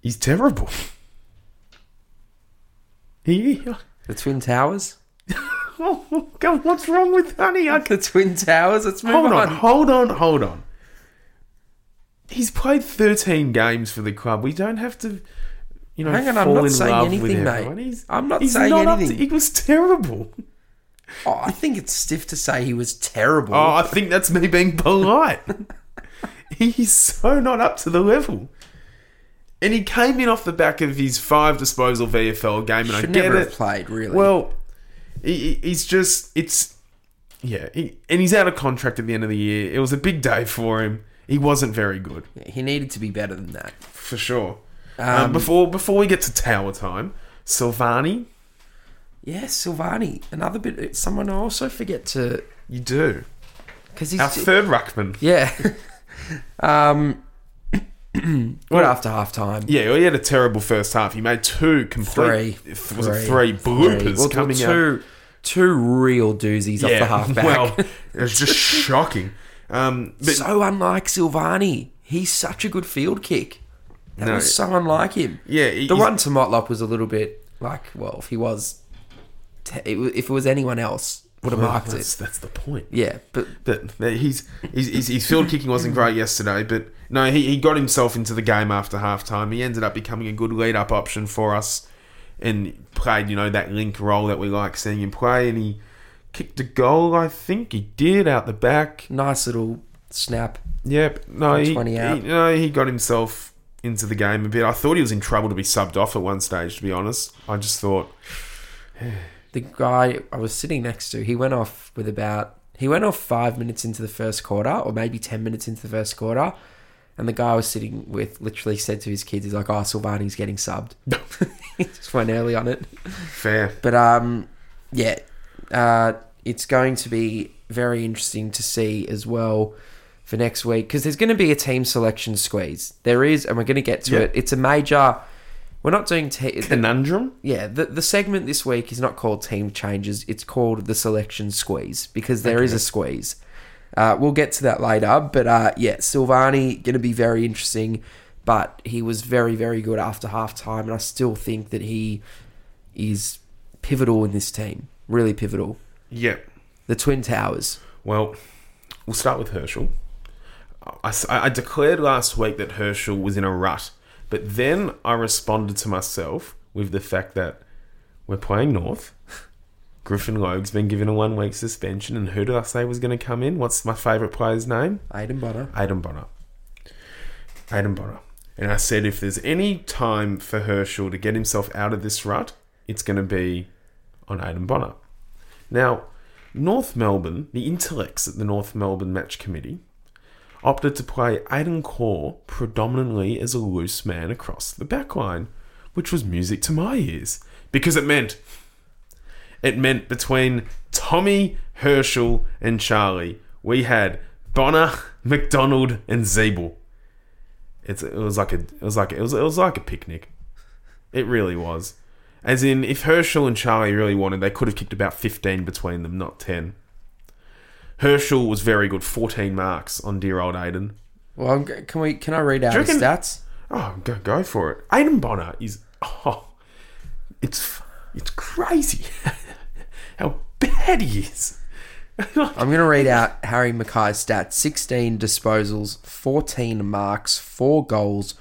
he's terrible. He, The Twin Towers? oh, God, what's wrong with Honey? I The Twin Towers? Let's move hold on, on. hold on, hold on. He's played 13 games for the club. We don't have to, you know, Hang on, I'm not in saying anything, mate. He's, I'm not he's saying not to- anything. he was terrible. Oh, I think it's stiff to say he was terrible. Oh, I think that's me being polite. He's so not up to the level. and he came in off the back of his five disposal VFL game, and Should I get never it. have played, really. Well, he, he- he's just it's yeah, he, and he's out of contract at the end of the year. It was a big day for him. He wasn't very good he needed to be better than that. for sure. Um, before before we get to tower time, Silvagni, Yeah, Silvagni, another bit. Someone I also forget to you do because he's our third ruckman. yeah. um, what after half time? Yeah, well, he had a terrible first half. He made two complete. Three. Was it three bloopers Well, coming out? two, two real doozies off the halfback. well, it was just shocking. Um, but so unlike Silvagni. He's such a good field kick. That No. was so unlike him. Yeah, he- the he's- one to Motlop was a little bit like, well, if he was, if it was anyone else, would have well, marked that's, it. that's the point. Yeah, but But but he's, he's, his, his field kicking wasn't great yesterday, but no, he, he got himself into the game after half time. He ended up becoming a good lead up option for us and played, you know, that link role that we like seeing him play. And he kicked a goal, I think he did, out the back. nice little snap. Yep. No, he, 20 out. he, no, he got himself into the game a bit. I thought he was in trouble to be subbed off at one stage, to be honest. I just thought, The guy I was sitting next to, he went off with about he went off five minutes into the first quarter, or maybe ten minutes into the first quarter, and the guy I was sitting with literally said to his kids, "He's like, oh, Silvagni's getting subbed." he just went early on it. fair. But um, yeah, uh, it's going to be very interesting to see as well for next week because there's going to be a team selection squeeze. There is, and we're going to get to Yeah. it. It's a major. We're not doing te- the, Conundrum? yeah. The the segment this week is not called team changes. It's called the selection squeeze because there is a squeeze. Uh, we'll get to that later, but uh, yeah, Silvagni going to be very interesting. But he was very, very good after half time, and I still think that he is pivotal in this team. Really pivotal. Yep. The Twin Towers. Well, we'll start with Herschel. I, I declared last week that Herschel was in a rut, but then I responded to myself with the fact that we're playing North. Griffin Logue's been given a one week suspension, and who did I say was going to come in? What's my favourite player's name? Aidan Bonner. Aidan Bonner. Aidan Bonner. And I said if there's any time for Herschel to get himself out of this rut, it's going to be on Aidan Bonner. Now, North Melbourne, the intellects at the North Melbourne Match Committee, opted to play Aidan Corr predominantly as a loose man across the backline, which was music to my ears because it meant it meant between Tommy, Herschel, and Charlie, we had Bonner, McDonald, and Ziebell. It's it was like a it was like it was it was like a picnic. It really was. As in, if Herschel and Charlie really wanted, they could have kicked about fifteen between them, not ten. Herschel was very good, fourteen marks on dear old Aiden. Well, I'm, can we? Can I read out you his stats? Oh, go go for it. Aidan Bonner is oh, it's it's crazy how bad he is. I'm going to read out Harry McKay's stats 16 disposals, 14 marks, 4 goals.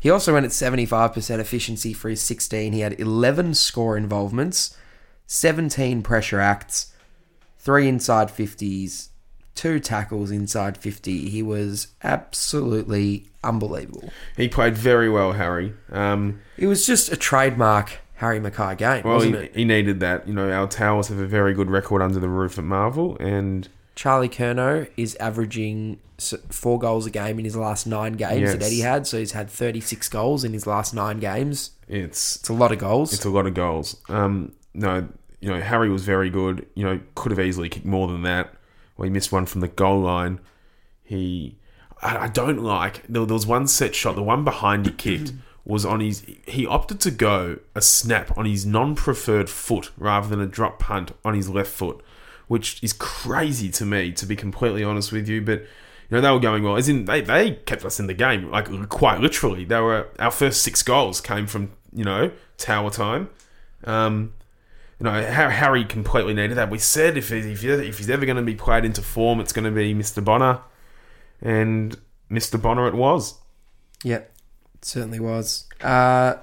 He also went at 75% efficiency for his 16. He had 11 score involvements, 17 pressure acts, 3 inside 50s, 2 tackles inside 50. He was absolutely unbelievable. He played very well, Harry. Um, It was just a trademark Harry McKay game, well, wasn't he, it? he needed that. You know, our Towers have a very good record under the roof at Marvel, and Charlie Curnow is averaging four goals a game in his last nine games that Yes. Eddie had. So he's had 36 goals in his last nine games. it's It's a lot of goals. it's a lot of goals. Um, no, you know, Harry was very good. You know, could have easily kicked more than that. Well, he missed one from the goal line. He, I, I don't like. There, there was one set shot. The one behind he kicked was on his. He opted to go a snap on his non-preferred foot rather than a drop punt on his left foot, which is crazy to me. To be completely honest with you, but. You know, they were going well. As in, they, they kept us in the game, like quite literally. They were our first six goals came from you know tower time. Um, you know, Har- Harry completely needed that. We said if, he, if, he, if he's ever going to be played into form, it's going to be Mr. Bonner. And Mr. Bonner it was. Yep, it certainly was. Uh,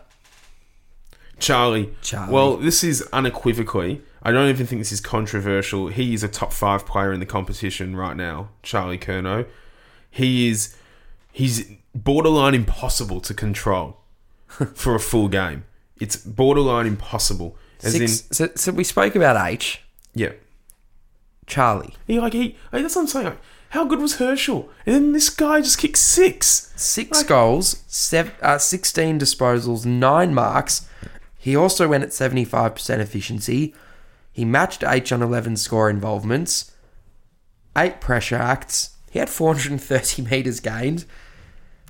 Charlie. Charlie. Well, this is unequivocally, I don't even think this is controversial. He is a top five player in the competition right now, Charlie Curnow. He is, he's borderline impossible to control. for a full game. It's borderline impossible. As Six, in, so, so we spoke about H, yeah. Charlie. He like he. hey, That's what I'm saying. Like, how good was Herschel? And then this guy just kicked six. Six goals, seven, uh, 16 disposals, nine marks. He also went at 75% efficiency. He matched H on 11 score involvements, eight pressure acts. He had 430 metres gained.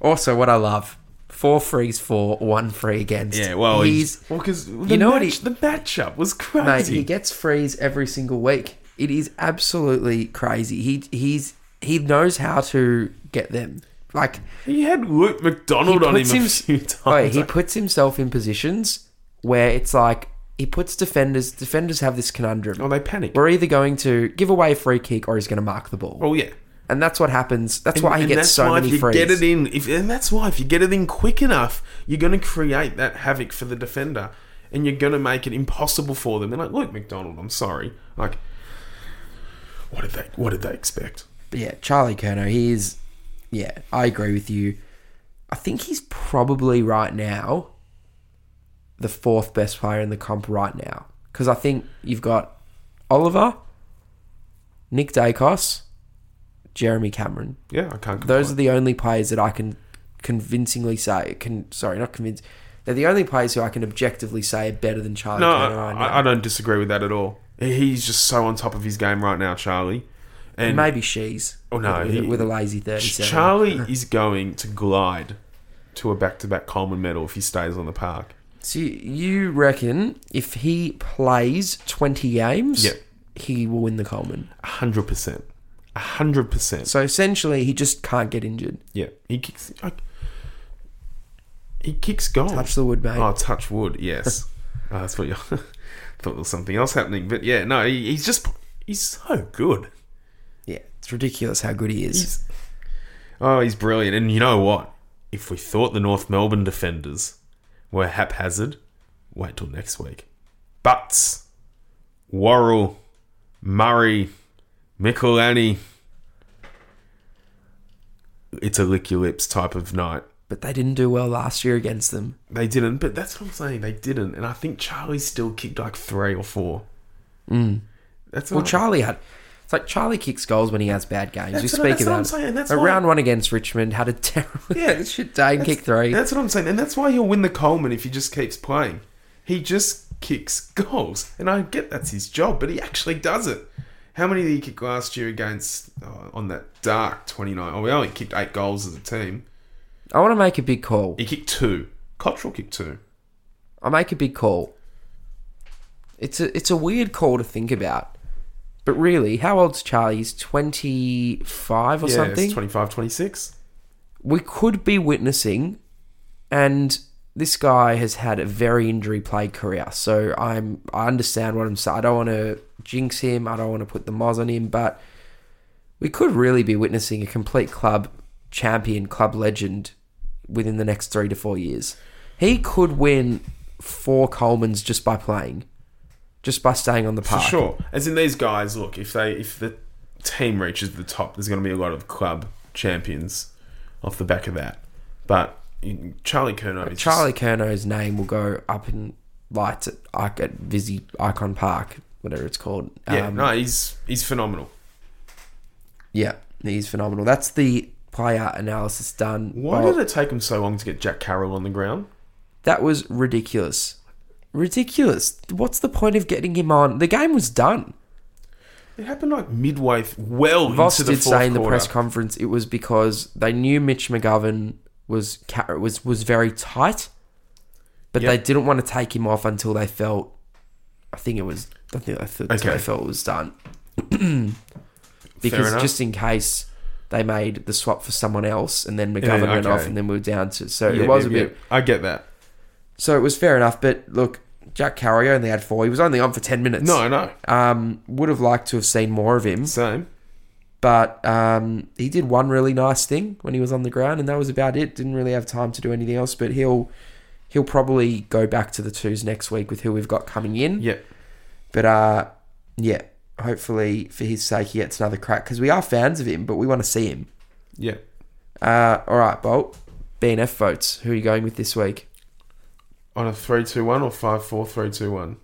Also, what I love four frees for, one free against. Yeah, well, he's. he's well because you know what he- the matchup was crazy. Mate, he gets frees every single week. It is absolutely crazy. He he's he knows how to get them. Like He had Luke McDonald on him a few times. Oh, he puts himself in positions where it's like he puts defenders. Defenders have this conundrum. oh, they panic. We're either going to give away a free kick or he's going to mark the ball, Oh yeah. And that's what happens. That's And- why he and gets that's so why many if you frees. get it in, if, and that's why if you get it in quick enough, you're going to create that havoc for the defender, and you're going to make it impossible for them. And like, look, McDonald, I'm sorry. Like, what did they? What did they expect? But yeah, Charlie Curnow, he is. Yeah, I agree with you. I think he's probably right now the fourth best player in the comp right now because I think you've got Oliver, Nick Daicos, Jeremy Cameron. Yeah, I can't. Those are the only players that I can convincingly say can. Sorry, not convince. They're the only players who I can objectively say are better than Charlie No, Curnow right now. I, I don't disagree with that at all. He's just so on top of his game right now, Charlie. And Maybe she's. Oh, no, with, he- with a lazy thirty-seven. Charlie is going to glide to a back-to-back Coleman medal if he stays on the park. So you reckon if he plays 20 games, Yep. he will win the Coleman? hundred percent, hundred percent. So essentially, he just can't get injured. Yeah, he kicks. Like, he kicks goals. Touch the wood, mate. Oh, touch wood. Yes, oh, that's what you thought. There was something else happening, but yeah, no, he, he's just he's so good. Yeah, it's ridiculous how good he is. He's oh, he's brilliant. And you know what? If we thought the North Melbourne defenders were haphazard, wait till next week. Butts, Worrell, Murray, Michalanney. It's a lick your lips type of night. but they didn't do well last year against them. They didn't, but that's what I'm saying. They didn't, and I think Charlie still kicked like three or four. Mm. That's Well, Charlie had. It's like Charlie kicks goals when he has bad games. That's we what- speak that's what about I'm saying, that's a why- round one against Richmond had a terrible Yeah, shit day and That's- kick three. That's what I'm saying, and that's why he'll win the Coleman if he just keeps playing. He just kicks goals, and I get that's his job, but he actually does it. How many did he kick last year against uh, on that dark 29? Oh, we only kicked eight goals as a team. I want to make a big call. He kicked two. Cottrell kicked two. I make a big call. It's a it's a weird call to think about. But really, how old's Charlie? He's 25 or yeah, something. it's 25, 26. we could be witnessing, and this guy has had a very injury plagued career. So I'm I understand what I'm saying. I don't want to jinx him. I don't want to put the moz on him, but we could really be witnessing a complete club champion, club legend within the next three to four years. He could win four Colemans just by playing, just by staying on the For park. sure. As in these guys, look, if they if the team reaches the top, there's going to be a lot of club champions off the back of that. But Charlie Curnow is Charlie Curnow's name will go up in lights at, at Visi Ikon Park, whatever it's called. Yeah, Um, no, he's he's phenomenal. yeah, he's phenomenal. That's the player analysis done. Why did it take him so long to get Jack Carroll on the ground? That was ridiculous. Ridiculous. What's the point of getting him on? The game was done. It happened like midway, well Voss into the did say in the quarter. press conference it was because they knew Mitch McGovern was was was very tight, but Yep. they didn't want to take him off until they felt. I think it was. I think I thought Okay. they felt it was done. because just in case they made the swap for someone else and then McGovern Yeah, went off and then we were down to so Yeah, it was yeah, a bit I get that. so it was fair enough but look Jack Carey only had four he was only on for 10 minutes No, no, um would have liked to have seen more of him same. but um he did one really nice thing when he was on the ground and that was about it didn't really have time to do anything else but he'll he'll probably go back to the twos next week with who we've got coming in Yeah, but uh yeah hopefully for his sake he gets another crack because we are fans of him but we want to see him yeah. Uh, all right, Bolt. BNF votes. Who are you going with this week? On a 3 2 1 or 5 4 3 2 1?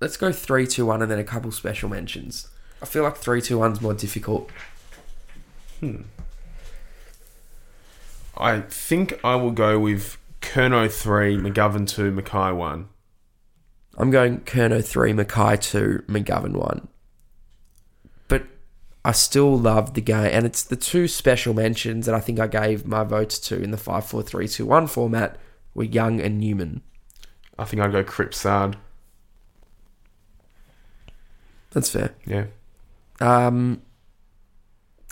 Let's go three, two, one, and then a couple special mentions. I feel like three, two, one's more difficult. Hmm. I think I will go with Curnow 3, McGovern 2, McKay 1. I'm going Curnow three, McKay two, McGovern one. But I still love the game, and it's the two special mentions that I think I gave my votes to in the five, four, three, two, one format were Young and Newman. I think I'd go Cripsard. That's fair. Yeah. Um,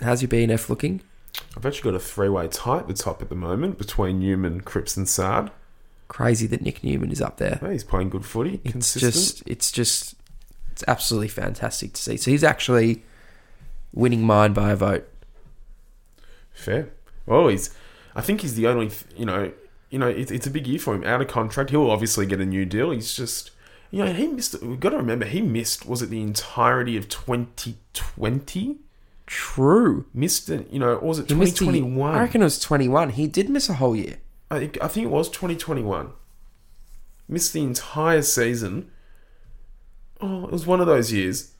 how's your BNF looking? I've actually got a three way tie at the top at the moment between Newman, Cripps, and Saad. Crazy that Nic Newman is up there. Hey, he's playing good footy, It's consistent. just, it's just, it's absolutely fantastic to see. So he's actually winning mine by a vote. Fair. Well, he's. I think he's the only. You know. You know, it's, it's a big year for him. Out of contract, he'll obviously get a new deal. He's just. You know, he missed. We've got to remember, he missed. Was it the entirety of 2020? True. Missed it. You know, or was it He missed the- 2021? I reckon it was 21. He did miss a whole year. I think, I think it was 2021. Missed the entire season. Oh, it was one of those years.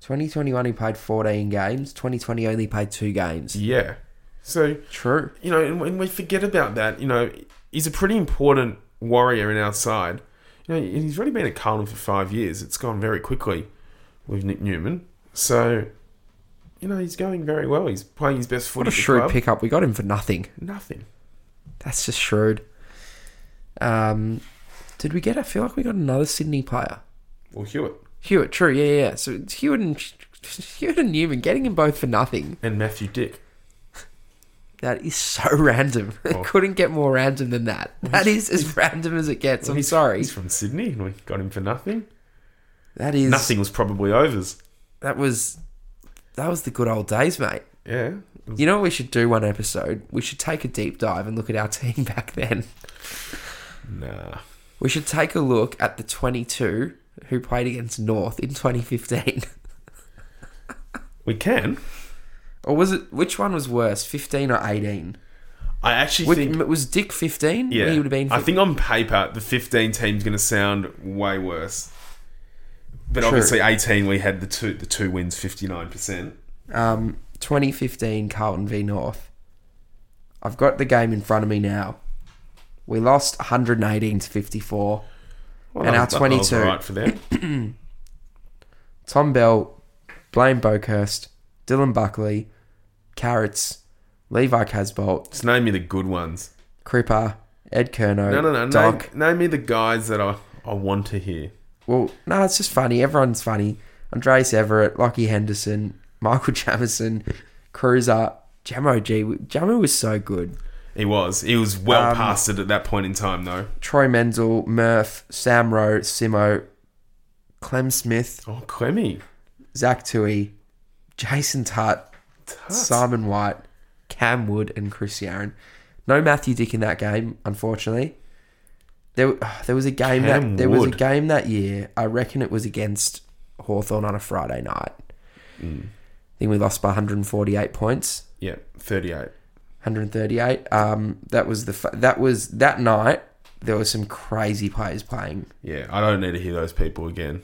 2021 he played 14 games. 2020 only played two games. Yeah. So, True. you know, and when we forget about that, you know, he's a pretty important warrior in our side. You know, and he's already been at Carlton for five years. It's gone very quickly with Nic Newman. So, you know, he's going very well. He's playing his best footy What a shrewd club. pickup. We got him for nothing. Nothing. That's just shrewd. Um, did we get? I feel like we got another Sydney player. Well, Hewett Hewett. True. Yeah, yeah. yeah. So it's Hewett and Hewett and Newman getting them both for nothing. and Matthew Dick. That is so random. Oh. Couldn't get more random than that. That is as random as it gets. I'm He's- sorry. He's from Sydney and we got him for nothing. That is Nothing was probably overs. That was that was the good old days, mate. Yeah. You know what we should do one episode? We should take a deep dive and look at our team back then. Nah. We should take a look at the 22 who played against North in 2015. We can. or was it which one was worse, 15 or 18? I actually Which, think. was Dick 15? Yeah. He would have been I think on paper, the 15 team's going to sound way worse. But True. obviously, 18, we had the two the two wins, 59%. um 2015 Carlton v North. I've got the game in front of me now. We lost 118 to 54. Well, And our was- that was 22. alright for them. Tom Bell, Blaine Boekhorst, Dylan Buckley, Carrots, Levi Casboult, Just name me the good ones. Cripper, Ed Curnow, No, no, no. Name, name me the guys that I, I want to hear. Well, no, it's just funny. Everyone's funny. Andrejs Everitt, Lachie Henderson, Michael Jamison, Cruiser, Jamo G. Jamo was so good. He was. He was well Um, past it at that point in time, though. Troy Menzel, Murph, Sam Rowe, Simo, Clem Smith, Oh, Clemmy. Zach Tuohy, Jason Tutt, Simon White, Cam Wood, and Chris Yarran. No Matthew Dick in that game, unfortunately. There, there was a game Cam that there was a game that year. I reckon it was against Hawthorn on a Friday night. Hmm. I think we lost by 148 points, Yeah, 38. 138. Um, that was the f- that was that night. There were some crazy players playing. Yeah, I don't need to hear those people again.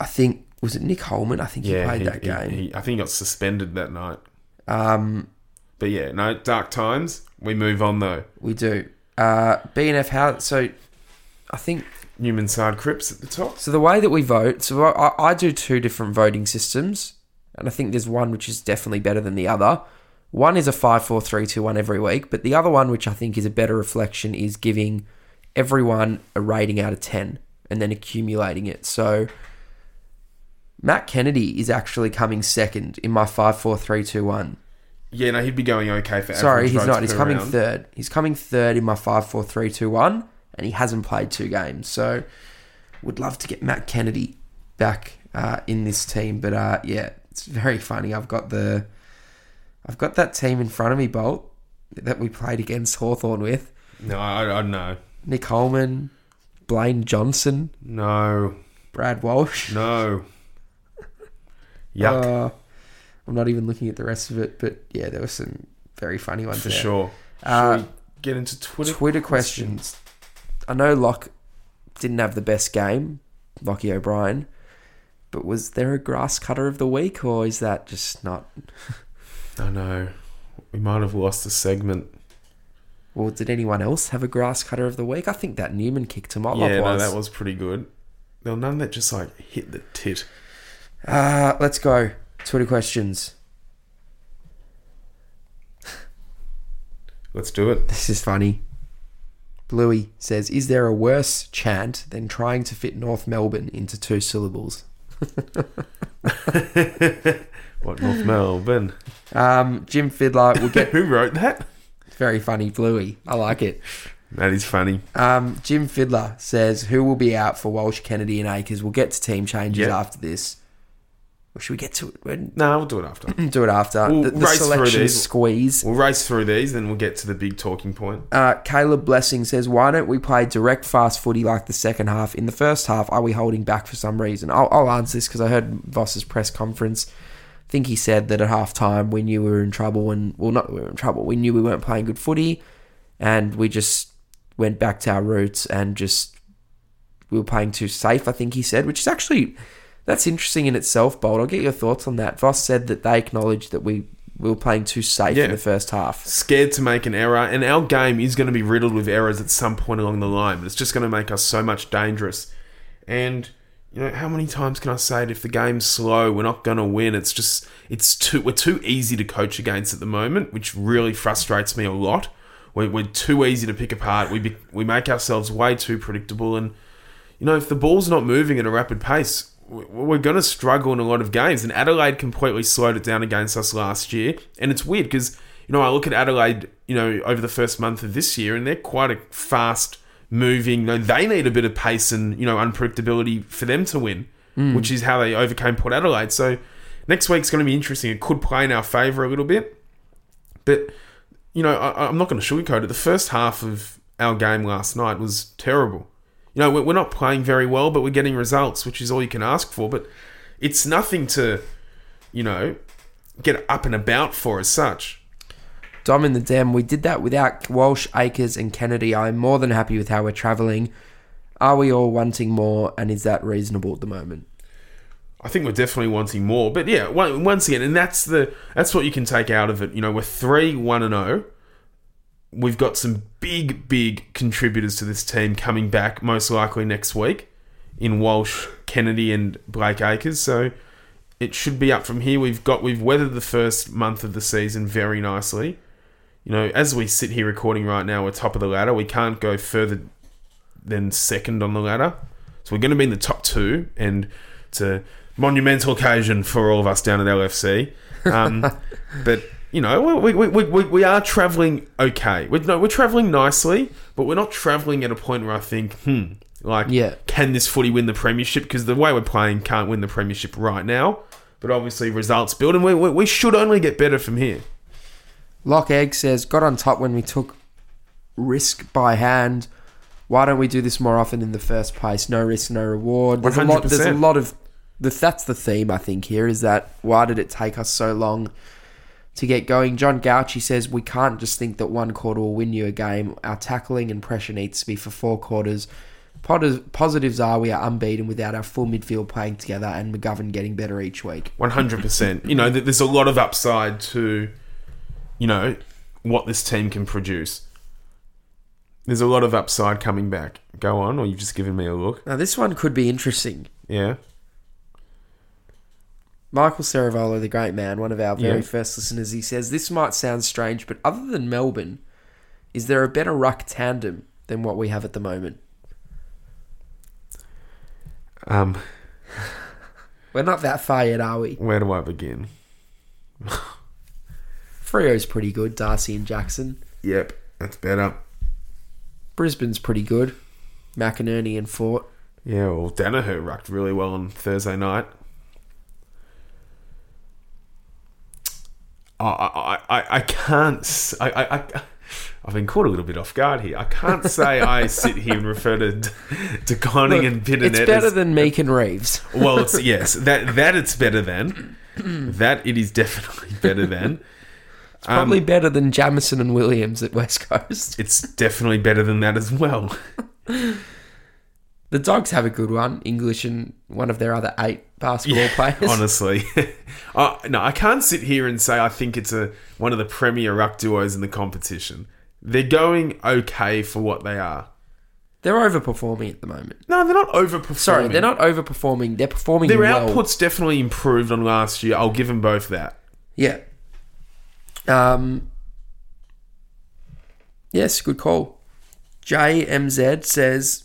I think was it Nick Holman. I think he Yeah, played he- that he- game. he- I think he got suspended that night. um, But yeah, no, dark times. We move on, though. We do. Uh, BNF how so I think Newman Saad Cripps at the top. so the way that we vote so I, I do two different voting systems and I think there's one which is definitely better than the other. One is a 5 4 3 2 1 every week, but the other one which I think is a better reflection is giving everyone a rating out of 10 and then accumulating it. So Matt Kennedy is actually coming second in my 5 4 3 2 1. Yeah, no, he'd be going okay for Sorry, he's not. He's coming round. third. He's coming third in my five, four, three, two, one, and he hasn't played two games. So, would love to get Matt Kennedy back uh, in this team. But uh, yeah, it's very funny. I've got the, I've got that team in front of me, Bolt, that we played against Hawthorn with No, I, I don't know. Nick Holman, Blaine Johnson, No, Brad Walsh. no. Yuck, Uh, I'm not even looking at the rest of it, but yeah, there were some very funny ones for there. sure. Uh, Should we get into Twitter? Twitter questions. I know Locke didn't have the best game, Lochie O'Brien, but was there a grass cutter of the week, or is that just not? I know. We might have lost a segment. Well, did anyone else have a grass cutter of the week? I think that Newman kick to Motlop yeah, no, that was pretty good. There were none that just like hit the tit. Uh, let's go. Twitter questions. Let's do it. This is funny. Bluey says, "Is there a worse chant than trying to fit North Melbourne into two syllables?" What North Melbourne? Um, Jim Fiddler will get Who wrote that? very funny. Bluey, I like it. That is funny. Um, Jim Fiddler says, "Who will be out for Walsh, Kennedy, and Acres?" We'll get to team changes Yeah. after this. Or should we get to it? We'll No, we'll do it after. do it after We'll the, the race through selection these. squeeze. We'll race through these, then we'll get to the big talking point. Uh, Caleb Blessing says, "Why don't we play direct fast footy like the second half? In the first half, are we holding back for some reason?" I'll, I'll answer this because I heard Voss's press conference. I think he said that at half time we knew we were in trouble, and well, not we were in trouble. We knew we weren't playing good footy, and we just went back to our roots and just we were playing too safe. I think he said, which is actually that's interesting in itself. Bold. I'll get your thoughts on that. Voss said that they acknowledged that we we were playing too safe Yeah. in the first half. Scared to make an error, and our game is going to be riddled with errors at some point along the line. But it's just going to make us so much dangerous. And you know, how many times can I say it? If the game's slow, we're not going to win. It's just it's too we're too easy to coach against at the moment, which really frustrates me a lot. We're, we're too easy to pick apart. We be, we make ourselves way too predictable, and you know, if the ball's not moving at a rapid pace, we're going to struggle in a lot of games. And Adelaide completely slowed it down against us last year. And it's weird because, you know, I look at Adelaide, you know, over the first month of this year, and they're quite a fast moving. You know, they need a bit of pace and, you know, unpredictability for them to win, hmm. which is how they overcame Port Adelaide. So next week's going to be interesting. It could play in our favour a little bit. But, you know, I, I'm not going to sugarcoat it. The first half of our game last night was terrible. You know, we're we're not playing very well, but we're getting results, which is all you can ask for. But it's nothing to, you know, get up and about for as such. Dom in the Dem, we did that without Walsh, Acres, and Kennedy. I'm more than happy with how we're travelling. Are we all wanting more, and is that reasonable at the moment? I think we're definitely wanting more. But yeah, once again, and that's the that's what you can take out of it. You know, we're three one and zero. We've got some big, big contributors to this team coming back, most likely next week, in Walsh, Kennedy, and Blake Acres. So it should be up from here. We've got we've weathered the first month of the season very nicely. You know, as we sit here recording right now, we're top of the ladder. We can't go further than second on the ladder. So we're going to be in the top two, and it's a monumental occasion for all of us down at LFC. Um, but you know, we, we, we, we, we are travelling okay. We're, no, we're travelling nicely, but we're not travelling at a point where I think, hmm, like, Yeah. can this footy win the premiership? Because the way we're playing can't win the premiership right now. But obviously, results build, and we, we, we should only get better from here. Lock Egg says, got on top when we took risk by hand. Why don't we do this more often in the first place? No risk, no reward. There's a lot. There's a lot of. The, that's the theme I think here is that why did it take us so long to get going? John Gauchi says we can't just think that one quarter will win you a game. Our tackling and pressure needs to be for four quarters. Positives are we are unbeaten without our full midfield playing together and McGovern getting better each week. One hundred percent. You know, there's a lot of upside to, you know, what this team can produce. There's a lot of upside coming back. Go on, or you've just given me a look. Now this one could be interesting. Yeah. Michael Ceravolo, the great man, one of our very Yeah. first listeners, he says, This might sound strange, but other than Melbourne, is there a better ruck tandem than what we have at the moment? Um, We're not that far yet, are we? where do I begin? Freo's pretty good, Darcy and Jackson. Yep, that's better. Brisbane's pretty good. McInerney and Fort. Yeah, well, Daniher rucked really well on Thursday night. I, I, I, can't. I, I, I, have been caught a little bit off guard here. I can't say I sit here and refer to to Conning and Pittonet. It's better as- than Meek and Reeves. well, it's yes, that that it's better than that. It is definitely better than. Probably um, better than Jamison and Williams at West Coast. It's definitely better than that as well. The Dogs have a good one. English and one of their other eight basketball players. Honestly, uh, no, I can't sit here and say I think it's a one of the premier ruck duos in the competition. They're going okay for what they are. They're overperforming at the moment. No, they're not overperforming. Sorry, they're not overperforming. They're performing Their well. output's definitely improved on last year. I'll give them both that. Yeah. Um. Yes, good call. JMZ says,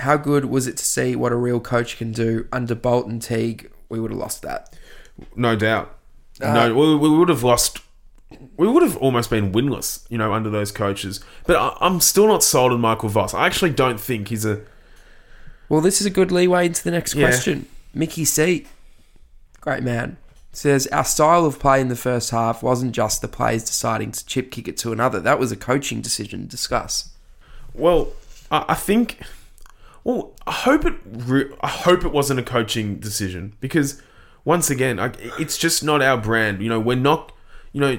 "How good was it to see what a real coach can do under Bolton Teague? We would have lost that." No doubt. Uh, no, we, we would have lost. We would have almost been winless, you know, under those coaches. But I, I'm still not sold on Michael Voss. I actually don't think he's a. Well, this is a good leeway into the next Yeah. question. Mickey C, great man, says our style of play in the first half wasn't just the players deciding to chip kick it to another. That was a coaching decision. To discuss. Well, I, I think. Well, I hope it. Re- I hope it wasn't a coaching decision because, once again, like, it's just not our brand. You know, we're not. You know,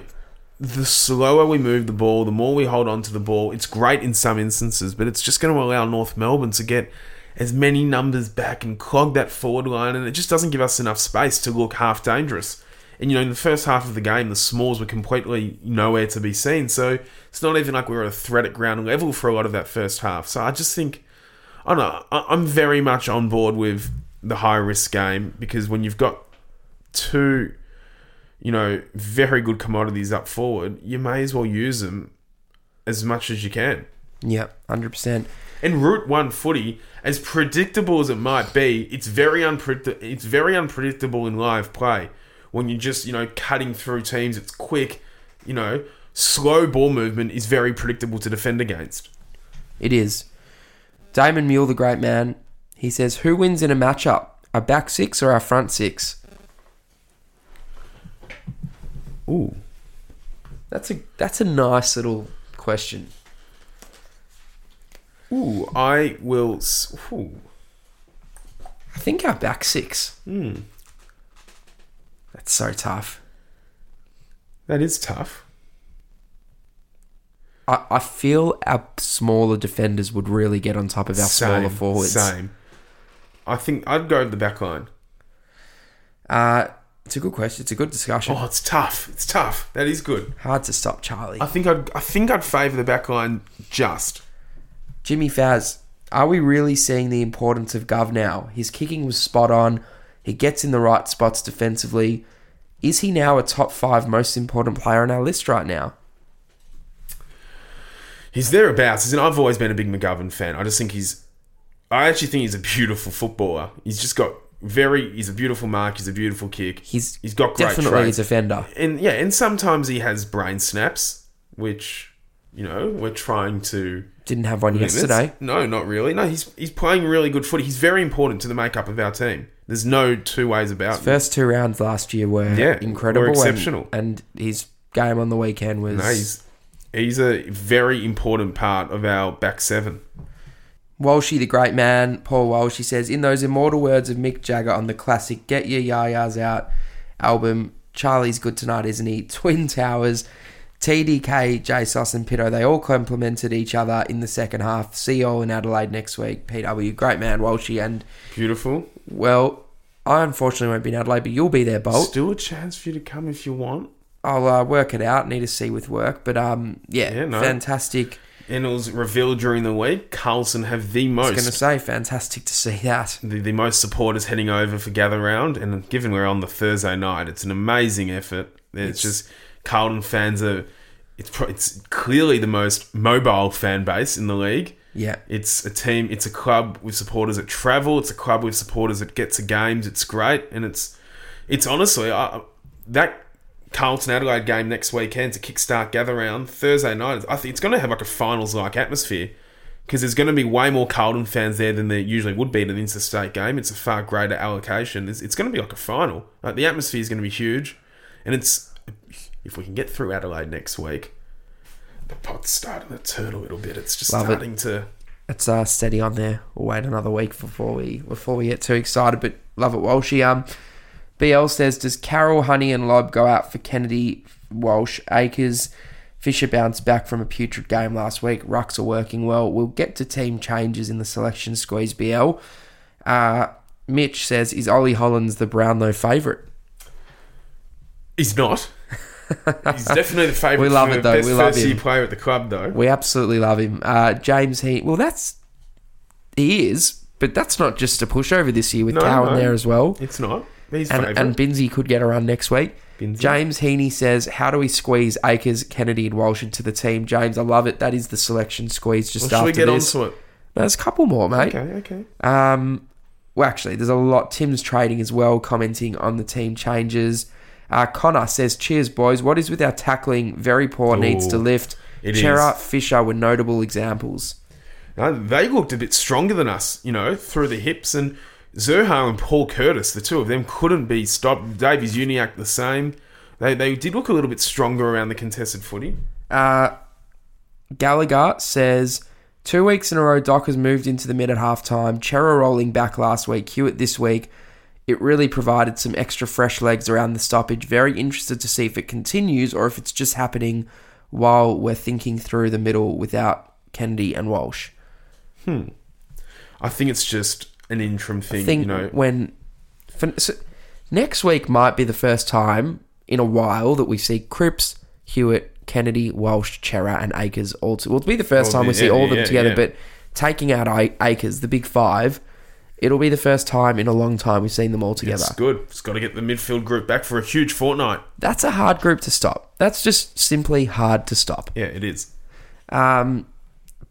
the slower we move the ball, the more we hold on to the ball. It's great in some instances, but it's just going to allow North Melbourne to get as many numbers back and clog that forward line, and it just doesn't give us enough space to look half dangerous. And you know, in the first half of the game, the Smalls were completely nowhere to be seen. So it's not even like we were a threat at ground level for a lot of that first half. So I just think, I don't know, I- I'm very much on board with the high risk game because when you've got two, you know, very good commodities up forward, you may as well use them as much as you can. Yep, hundred percent. And Route One footy, as predictable as it might be, it's very unpredictable. It's very unpredictable in live play when you're just you know cutting through teams. It's quick, you know. Slow ball movement is very predictable to defend against. It is. Damon Mule, the great man, he says, Who wins in a matchup? Our back six or our front six? Ooh, That's a that's a nice little question. ooh, I will. s- Ooh. I think our back six. Hmm. That's so tough. That is tough. I, I feel our smaller defenders would really get on top of our smaller Same, forwards. Same. I think I'd go the back line. Uh, it's a good question. It's a good discussion. Oh, it's tough. It's tough. That is good. Hard to stop Charlie. I think I'd. I think I'd favour the back line just. Jimmy Faz, are we really seeing the importance of Gov now? His kicking was spot on. He gets in the right spots defensively. Is he now a top five most important player on our list right now? He's thereabouts. And I've always been a big McGovern fan. I just think he's. I actually think he's a beautiful footballer. He's just got very. He's a beautiful mark. He's a beautiful kick. He's he's got great definitely he's a traits. defender. and yeah, and sometimes he has brain snaps, which you know we're trying to. Didn't have one limit. yesterday. No, not really. No, he's he's playing really good footy. He's very important to the makeup of our team. There's no two ways about it. First two rounds last year were Yeah, incredible, were and- exceptional. and, his game on the weekend was No, he's a very important part of our back seven. Walshy, the great man, Paul Walshy says, in those immortal words of Mick Jagger on the classic Get Your Ya-Ya's Out album, Charlie's good tonight, isn't he? Twin Towers, TDK, JSOS, and Pitto, they all complemented each other in the second half. See you all in Adelaide next week. PW, great man, Walshy. And, Beautiful. well, I unfortunately won't be in Adelaide, but you'll be there, Bolt. Still a chance for you to come if you want. I'll uh, work it out. Need to see with work. But, um, yeah, Yeah, no. fantastic. And it was revealed during the week. Carlton have the most. I was going to say, fantastic to see that. the, the most supporters heading over for gather round. And given we're on the Thursday night, it's an amazing effort. It's, It's- just Carlton fans are. It's pro- it's clearly the most mobile fan base in the league. Yeah. It's a team. It's a club with supporters that travel. It's a club with supporters that get to games. It's great, and it's it's honestly I, that Carlton Adelaide game next weekend to kickstart gather round Thursday night. I think it's going to have like a finals like atmosphere because there's going to be way more Carlton fans there than there usually would be in an interstate game. It's a far greater allocation. It's, it's going to be like a final. Like the atmosphere is going to be huge, and it's if we can get through Adelaide next week. The pot's starting to turn a little bit. It's just Love it. starting to. it's uh, steady on there. We'll wait another week before we before we get too excited. But love it, Walshy. Um, BL says, does Carroll, Honey, and Lob go out for Kennedy Walsh, Acres. Fisher bounced back from a putrid game last week. Rucks are working well. We'll get to team changes in the selection squeeze BL. Uh, Mitch says, Is Ollie Hollands the Brownlow favourite? He's not. He's definitely the favourite. We love it, though. Best We love him. player at the club, though. We absolutely love him. Uh, James He well that's he is, but that's not just a pushover this year with No, Cowan no. there as well. It's not. He's And, favourite. and Binsey could get a run next week. James Heaney says, How do we squeeze Acres, Kennedy, and Walsh into the team? James, I love it. That is the selection squeeze just well, shall we after get this. onto it? There's a couple more, mate. Okay, okay. Um, well, actually, there's a lot. Tim's trading as well, commenting on the team changes. Uh, Connor says, "Cheers, boys. What is with our tackling? Very poor. needs to lift. it Cerra, is. Fisher were notable examples. No, they looked a bit stronger than us, you know, through the hips. And Zurhaar and Paul Curtis, the two of them, couldn't be stopped. Davies-Uniacke the same. They, they did look a little bit stronger around the contested footy. Uh, Gallagher says, Two weeks in a row, Doc has moved into the mid at halftime. Cerra rolling back last week, Hewett this week. It really provided some extra fresh legs around the stoppage. Very interested to see if it continues or if it's just happening while we're thinking through the middle without Kennedy and Walsh. Hmm. I think it's just an interim thing, think you know. when for, so next week might be the first time in a while that we see Cripps, Hewett, Kennedy, Walsh, Cerra, and Acres all. To, well, it'll be the first Well, time we yeah, see all of them together. yeah. But taking out Acres, the big five, it'll be the first time in a long time we've seen them all together. It's good. It's got to get the midfield group back for a huge fortnight. That's a hard group to stop. That's just simply hard to stop. Yeah, it is. Um,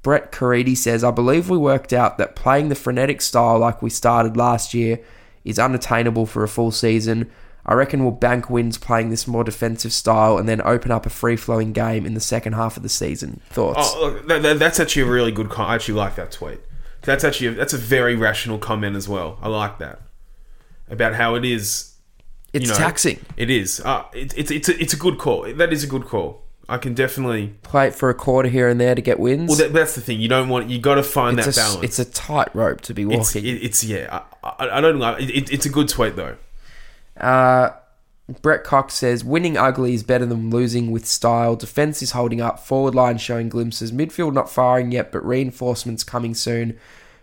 Brett Caridi says, I believe we worked out that playing the frenetic style like we started last year is unattainable for a full season. I reckon we'll bank wins playing this more defensive style and then open up a free flowing game in the second half of the season. Thoughts? Oh, look, that, that, that's actually a really good. Com- I actually like that tweet. That's actually a, that's a very rational comment as well. I like that about how it is. it's you know, taxing. It is. Uh, it, it's it's a, it's a good call. That is a good call. I can definitely. Play it for a quarter here and there to get wins. Well, that, that's the thing. You don't want. You got to find it's, that a, balance. it's a tight rope to be It's, walking. it, it's yeah. I, I, I don't like. It, it, it's a good tweet though. Uh, Brett Cox says winning ugly is better than losing with style. Defense is holding up. Forward line showing glimpses. Midfield not firing yet, but reinforcements coming soon.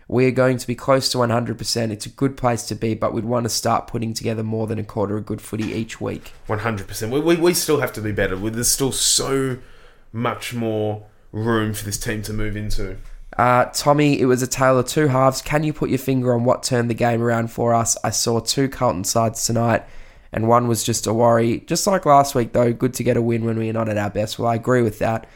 We are going to be close to 100%. It's a good place to be, but we'd want to start putting together more than a quarter of good footy each week. One hundred percent. We we we still have to be better. There's still so much more room for this team to move into. Uh, Tommy, it was a tale of two halves. Can you put your finger on what turned the game around for us? I saw two Carlton sides tonight, and one was just a worry. Just like last week, though, good to get a win when we're not at our best. Well, I agree with that.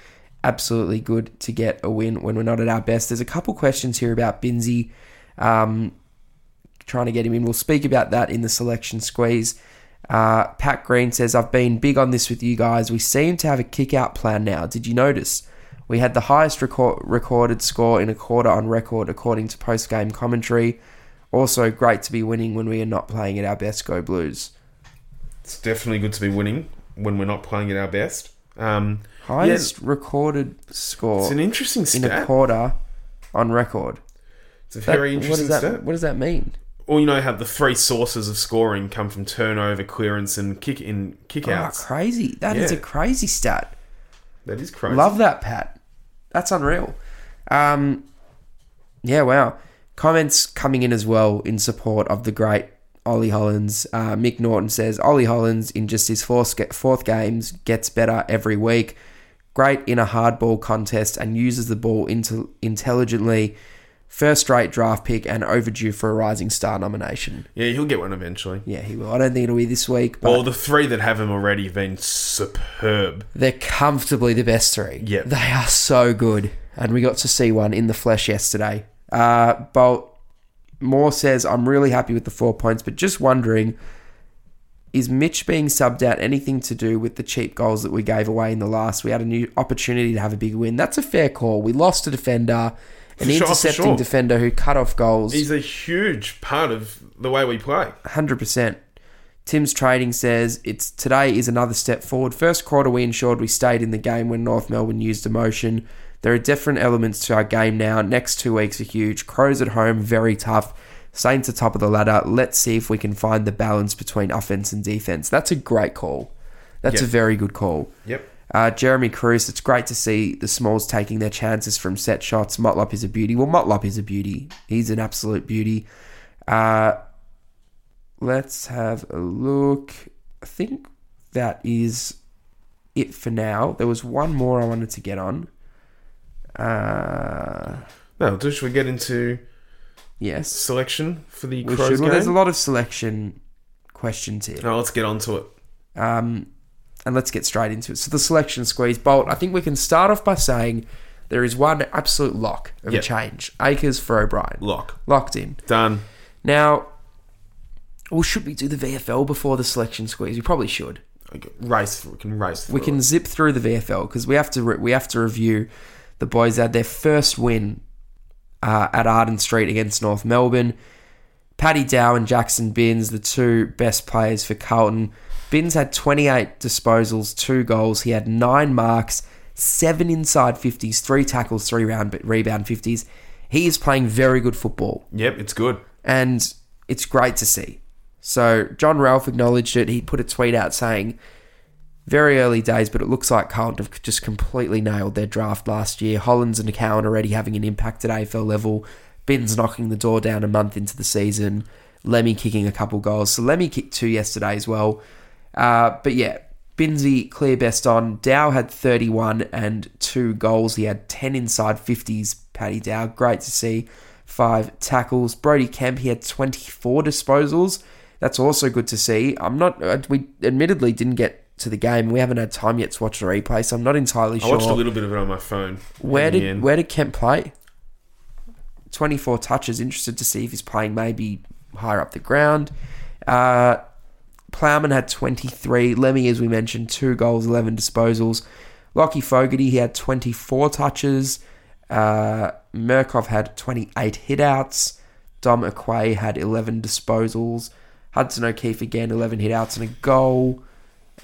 Absolutely good to get a win when we're not at our best. There's a couple questions here about Binzi, Um, trying to get him in. We'll speak about that in the selection squeeze. Uh, Pat Green says, I've been big on this with you guys. We seem to have a kick out plan now. Did you notice? We had the highest record- recorded score in a quarter on record, according to post game commentary. Also, great to be winning when we are not playing at our best. Go Blues. It's definitely good to be winning when we're not playing at our best. Um, Highest recorded score it's an interesting stat. in a quarter on record. It's a That- very what interesting that stat. What does that mean? Or you know how the three sources of scoring come from turnover, clearance, and kick in kickouts. Oh, kickouts. crazy! That is Yeah. a crazy stat. that is crazy. Love that, Pat. That's unreal. Um, yeah, wow. Comments coming in as well in support of the great Ollie Hollands. Uh, Mick Norton says Ollie Hollands in just his fourth fourth games gets better every week. Great in a hardball contest and uses the ball into intelligently. First straight draft pick and overdue for a Rising Star nomination. Yeah, he'll get one eventually. Yeah, he will. I don't think it'll be this week, but Well, the three that have him already have been superb. They're comfortably the best three. Yep. They are so good. And we got to see one in the flesh yesterday. Uh, Bolt Moore says, I'm really happy with the four points, but just wondering, is Mitch being subbed out anything to do with the cheap goals that we gave away in the last? We had a new opportunity to have a big win. That's a fair call. We lost a defender, an sure, intercepting sure. defender who cut off goals. He's a huge part of the way we play. Hundred percent. Tim's trading says it's today is another step forward. First quarter we ensured we stayed in the game when North Melbourne used emotion. There are different elements to our game now. Next two weeks are huge. Crows at home, very tough. Saints are top of the ladder. Let's see if we can find the balance between offense and defense. That's a great call. That's Yep. a very good call. Yep. Uh, Jeremy Cruz, it's great to see the Smalls taking their chances from set shots. Motlop is a beauty. Well, Motlop is a beauty. He's an absolute beauty. Uh, let's have a look. I think that is it for now. There was one more I wanted to get on. Uh, No, we get into yes, selection for the we Crows should. Well, game? there's a lot of selection questions here. No, let's get on to it. Um, and let's get straight into it. So the selection squeeze, Bolt. I think we can start off by saying there is one absolute lock of Yep. a change. Acres for O'Brien, Lock. locked in. Done. Now, well, should we do the VFL before the selection squeeze? We probably should. Okay, Race through. We can race through. We can it. zip through the VFL because we have to. Re- we have to review the boys had their first win uh, at Arden Street against North Melbourne. Paddy Dow and Jaxon Binns, the two best players for Carlton. Binns had 28 disposals, two goals. He had nine marks, seven inside 50s, three tackles, three round rebound 50s. He is playing very good football Yep, it's good. and it's great to see. So John Ralph acknowledged it. He put a tweet out saying, "Very early days, but it looks like Carlton have just completely nailed their draft last year. Hollands and Cowan already having an impact at AFL level. Binns knocking the door down a month into the season. Lemmey kicking a couple goals. So Lemmey kicked two yesterday as well. Uh, but yeah, Binsey clear best on. Dow had 31 and two goals. He had 10 inside 50s. Paddy Dow, great to see. Five tackles. Brodie Kemp, he had 24 disposals. That's also good to see. I'm not. uh, We admittedly didn't get to the game. We haven't had time yet to watch the replay, so I'm not entirely I sure. watched a little bit of it on my phone. Where in the did end. where did Kemp play? Twenty four touches. Interested to see if he's playing maybe higher up the ground. Uh, Plowman had twenty three. Lemmey, as we mentioned, two goals, eleven disposals. Lachie Fogarty, he had twenty four touches. Uh, Mirkov had twenty eight hitouts. Dom Akuei had eleven disposals. Hudson O'Keeffe again, eleven hitouts and a goal.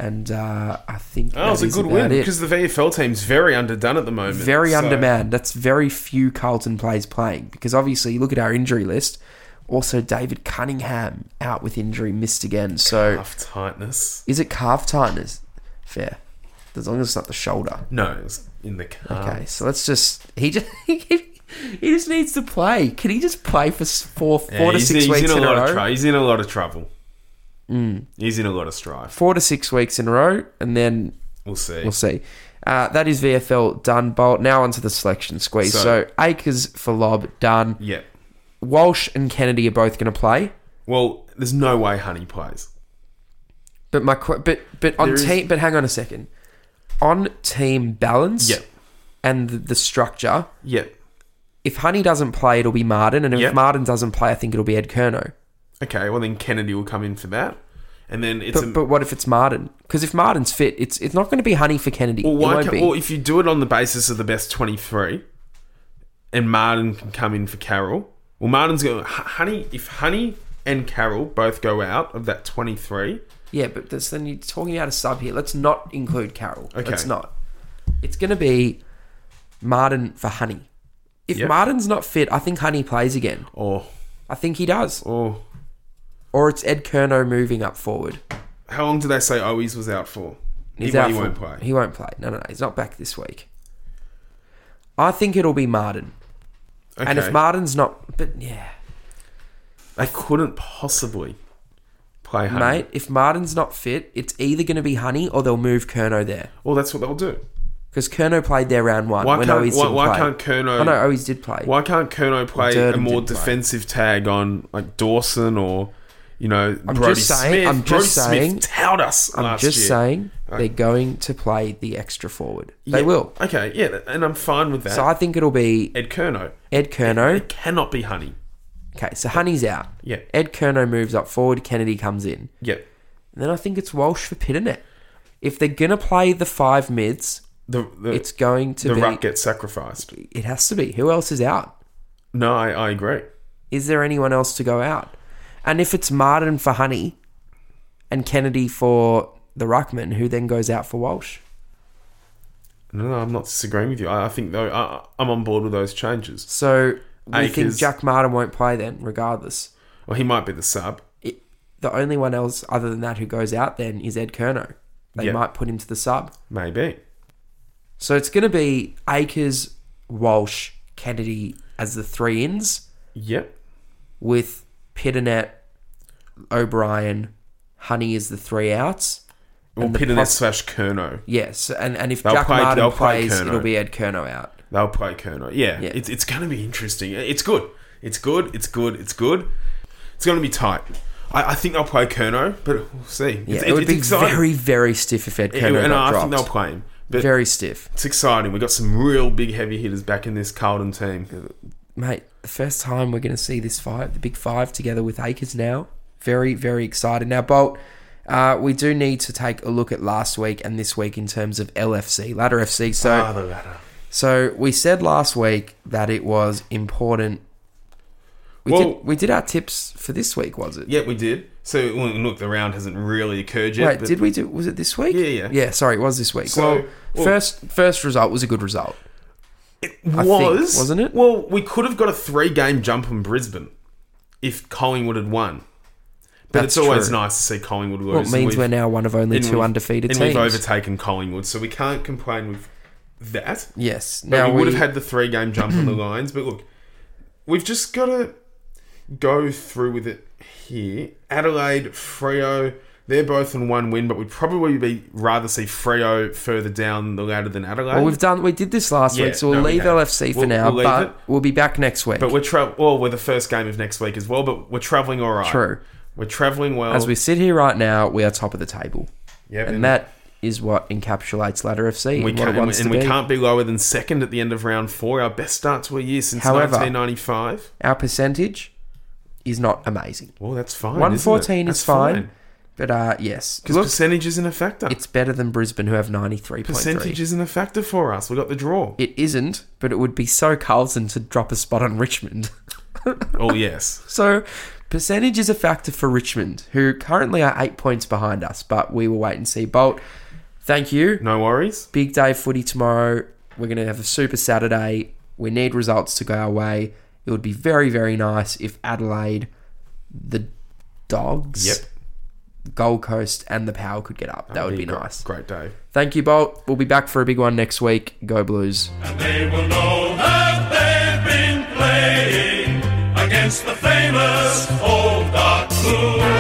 And uh, I think Oh, it was a good win it. because the VFL team's very underdone at the moment. Very so- undermanned. That's very few Carlton players playing because obviously you look at our injury list. Also, David Cunningham out with injury, missed again. So, Calf tightness. is it calf tightness? Fair, as long as it's not the shoulder. No, it's in the calf. Okay, so let's just he just he just needs to play. Can he just play for four Yeah, four to six he's weeks in in, a a lot row? of trouble. He's in a lot of trouble. Mm. He's in a lot of strife. Four to six weeks in a row, and then We'll see. We'll see. Uh, that is VFL done. Bolt now onto the selection squeeze. So, So- Acres for Lob done. Yeah. Walsh and Kennedy are both going to play. Well, there's no way Honey plays. But my qu- but but on There is- team but hang on a second. On team balance Yeah. and the, the structure, Yeah. if Honey doesn't play, it'll be Martin, and if Yep. Martin doesn't play, I think it'll be Ed Curnow. Okay, well then Kennedy will come in for that. And then it's But, a, but what if it's Martin? Because if Martin's fit, it's it's not going to be Honey for Kennedy. well, why can't, if you do it on the basis of the best 23 and Martin can come in for Carroll, well, Martin's going, Honey, if Honey and Carroll both go out of that 23, Yeah, but that's, then you're talking about a sub here. Let's not include Carroll. Okay. Let's not. It's going to be Martin for Honey. If Yep. Martin's not fit, I think Honey plays again. or, I think he does. or, Or it's Ed Curnow moving up forward. how long did they say Owies was out for? He's he, out he for- won't play. He won't play. No, no, no. He's not back this week. I think it'll be Martin. Okay. And if Martin's not, but yeah, they couldn't possibly play Honey. mate, if Martin's not fit, it's either going to be Honey or they'll move Curnow there Well, that's what they'll do. because Curnow played there round one. Why when Owies why, didn't why play. can't Curnow... Oh no, Owies did play. Why can't Curnow play a more did play. defensive tag on like Dawson or you know I'm Brodie just saying- Smith? I'm Brodie just saying- Smith towed us I'm last just year. saying Right. they're going to play the extra forward. They Yeah, will. Okay, yeah, and I'm fine with that. So I think it'll be Ed Curnow. Ed Curnow. It cannot be Honey. Okay, so Honey's out. Yeah, Ed Curnow moves up forward. Kennedy comes in. yeah. And then I think it's Walsh for Pittonet. If they're gonna play the five mids, The the, it's going to the be. ruck gets sacrificed. It has to be. Who else is out? No, I, I agree. Is there anyone else to go out? And if it's Martin for Honey and Kennedy for the Ruckman, who then goes out for Walsh? No, no, I'm not disagreeing with you. I, I think though I, I'm on board with those changes. So we think Jack Martin won't play then, regardless. Well, he might be the sub. It, the only one else other than that who goes out then is Ed Curnow. they Yep. might put him to the sub. Maybe. So it's going to be Acres, Walsh, Kennedy as the three ins Yep. with Pittonet, O'Brien, Honey as the three outs. Well, Pittonet poss- slash Curnow. Yes, and, and if They'll Jack play- Martin they'll play plays, it'll be Ed Curnow out. They'll play Curnow. Yeah, Yeah. It's, it's going to be interesting. It's good. It's good. It's good. It's good. It's going to be tight. I, I think they'll play Curnow, but we'll see. Yeah, it's, it would it's be exciting. very, very stiff if Ed Curnow and I got think they'll play him. But Very stiff. it's exciting. We've got some real big heavy hitters back in this Carlton team. Mate, the first time we're going to see this five, the big five, together with Acres now. Very, very excited. Now, Bolt, uh, we do need to take a look at last week and this week in terms of LFC, Ladder FC. So, Ah, the ladder. so we said last week that it was important. We, Well- did, we did our tips for this week, was it? Yeah, we did. So, well, look, the round hasn't really occurred yet. Wait, did we do? Was it this week? Yeah, yeah. Yeah, sorry, it was this week. So, well, well- first first result was a good result. It I was, think, wasn't it? Well, we could have got a three-game jump on Brisbane if Collingwood had won. But That's it's always true. nice to see Collingwood lose. Well, it means we're now one of only and two undefeated and teams. we've overtaken Collingwood, so we can't complain with that. yes. But Now we would have had the three-game jump on the Lions. But look, we've just got to go through with it here. Adelaide, Freo, they're both on one win, but we'd probably be rather see Freo further down the ladder than Adelaide. Well, we've done. We did this last Yeah, week, so we'll no, leave have. LFC for We'll- now. we'll but it. we'll be back next week. But we're tra- well, we're the first game of next week as well. But we're traveling all right. True. We're traveling well. As we sit here right now, we are top of the table, Yep, and that is what encapsulates Ladder FC we and can't, it wants and we can't be lower than second at the end of round four. Our best start to a year since However- 1995. Our percentage is not amazing. Well, that's fine. 114 isn't it? fourteen is That's fine, but uh, yes, Because percentage isn't a factor. it's better than Brisbane, who have ninety three percentage isn't a factor for us. We got the draw. It isn't, but it would be so Carlton to drop a spot on Richmond. oh yes. So, percentage is a factor for Richmond, who currently are eight points behind us, but we will wait and see. Bolt, thank you. No worries. Big day footy tomorrow. We're going to have a super Saturday. We need results to go our way. It would be very, very nice if Adelaide, the Dogs, Yep. Gold Coast, and the Power could get up. That would be great, nice. Great day. Thank you, Bolt. We'll be back for a big one next week. Go Blues. Against the famous old blue.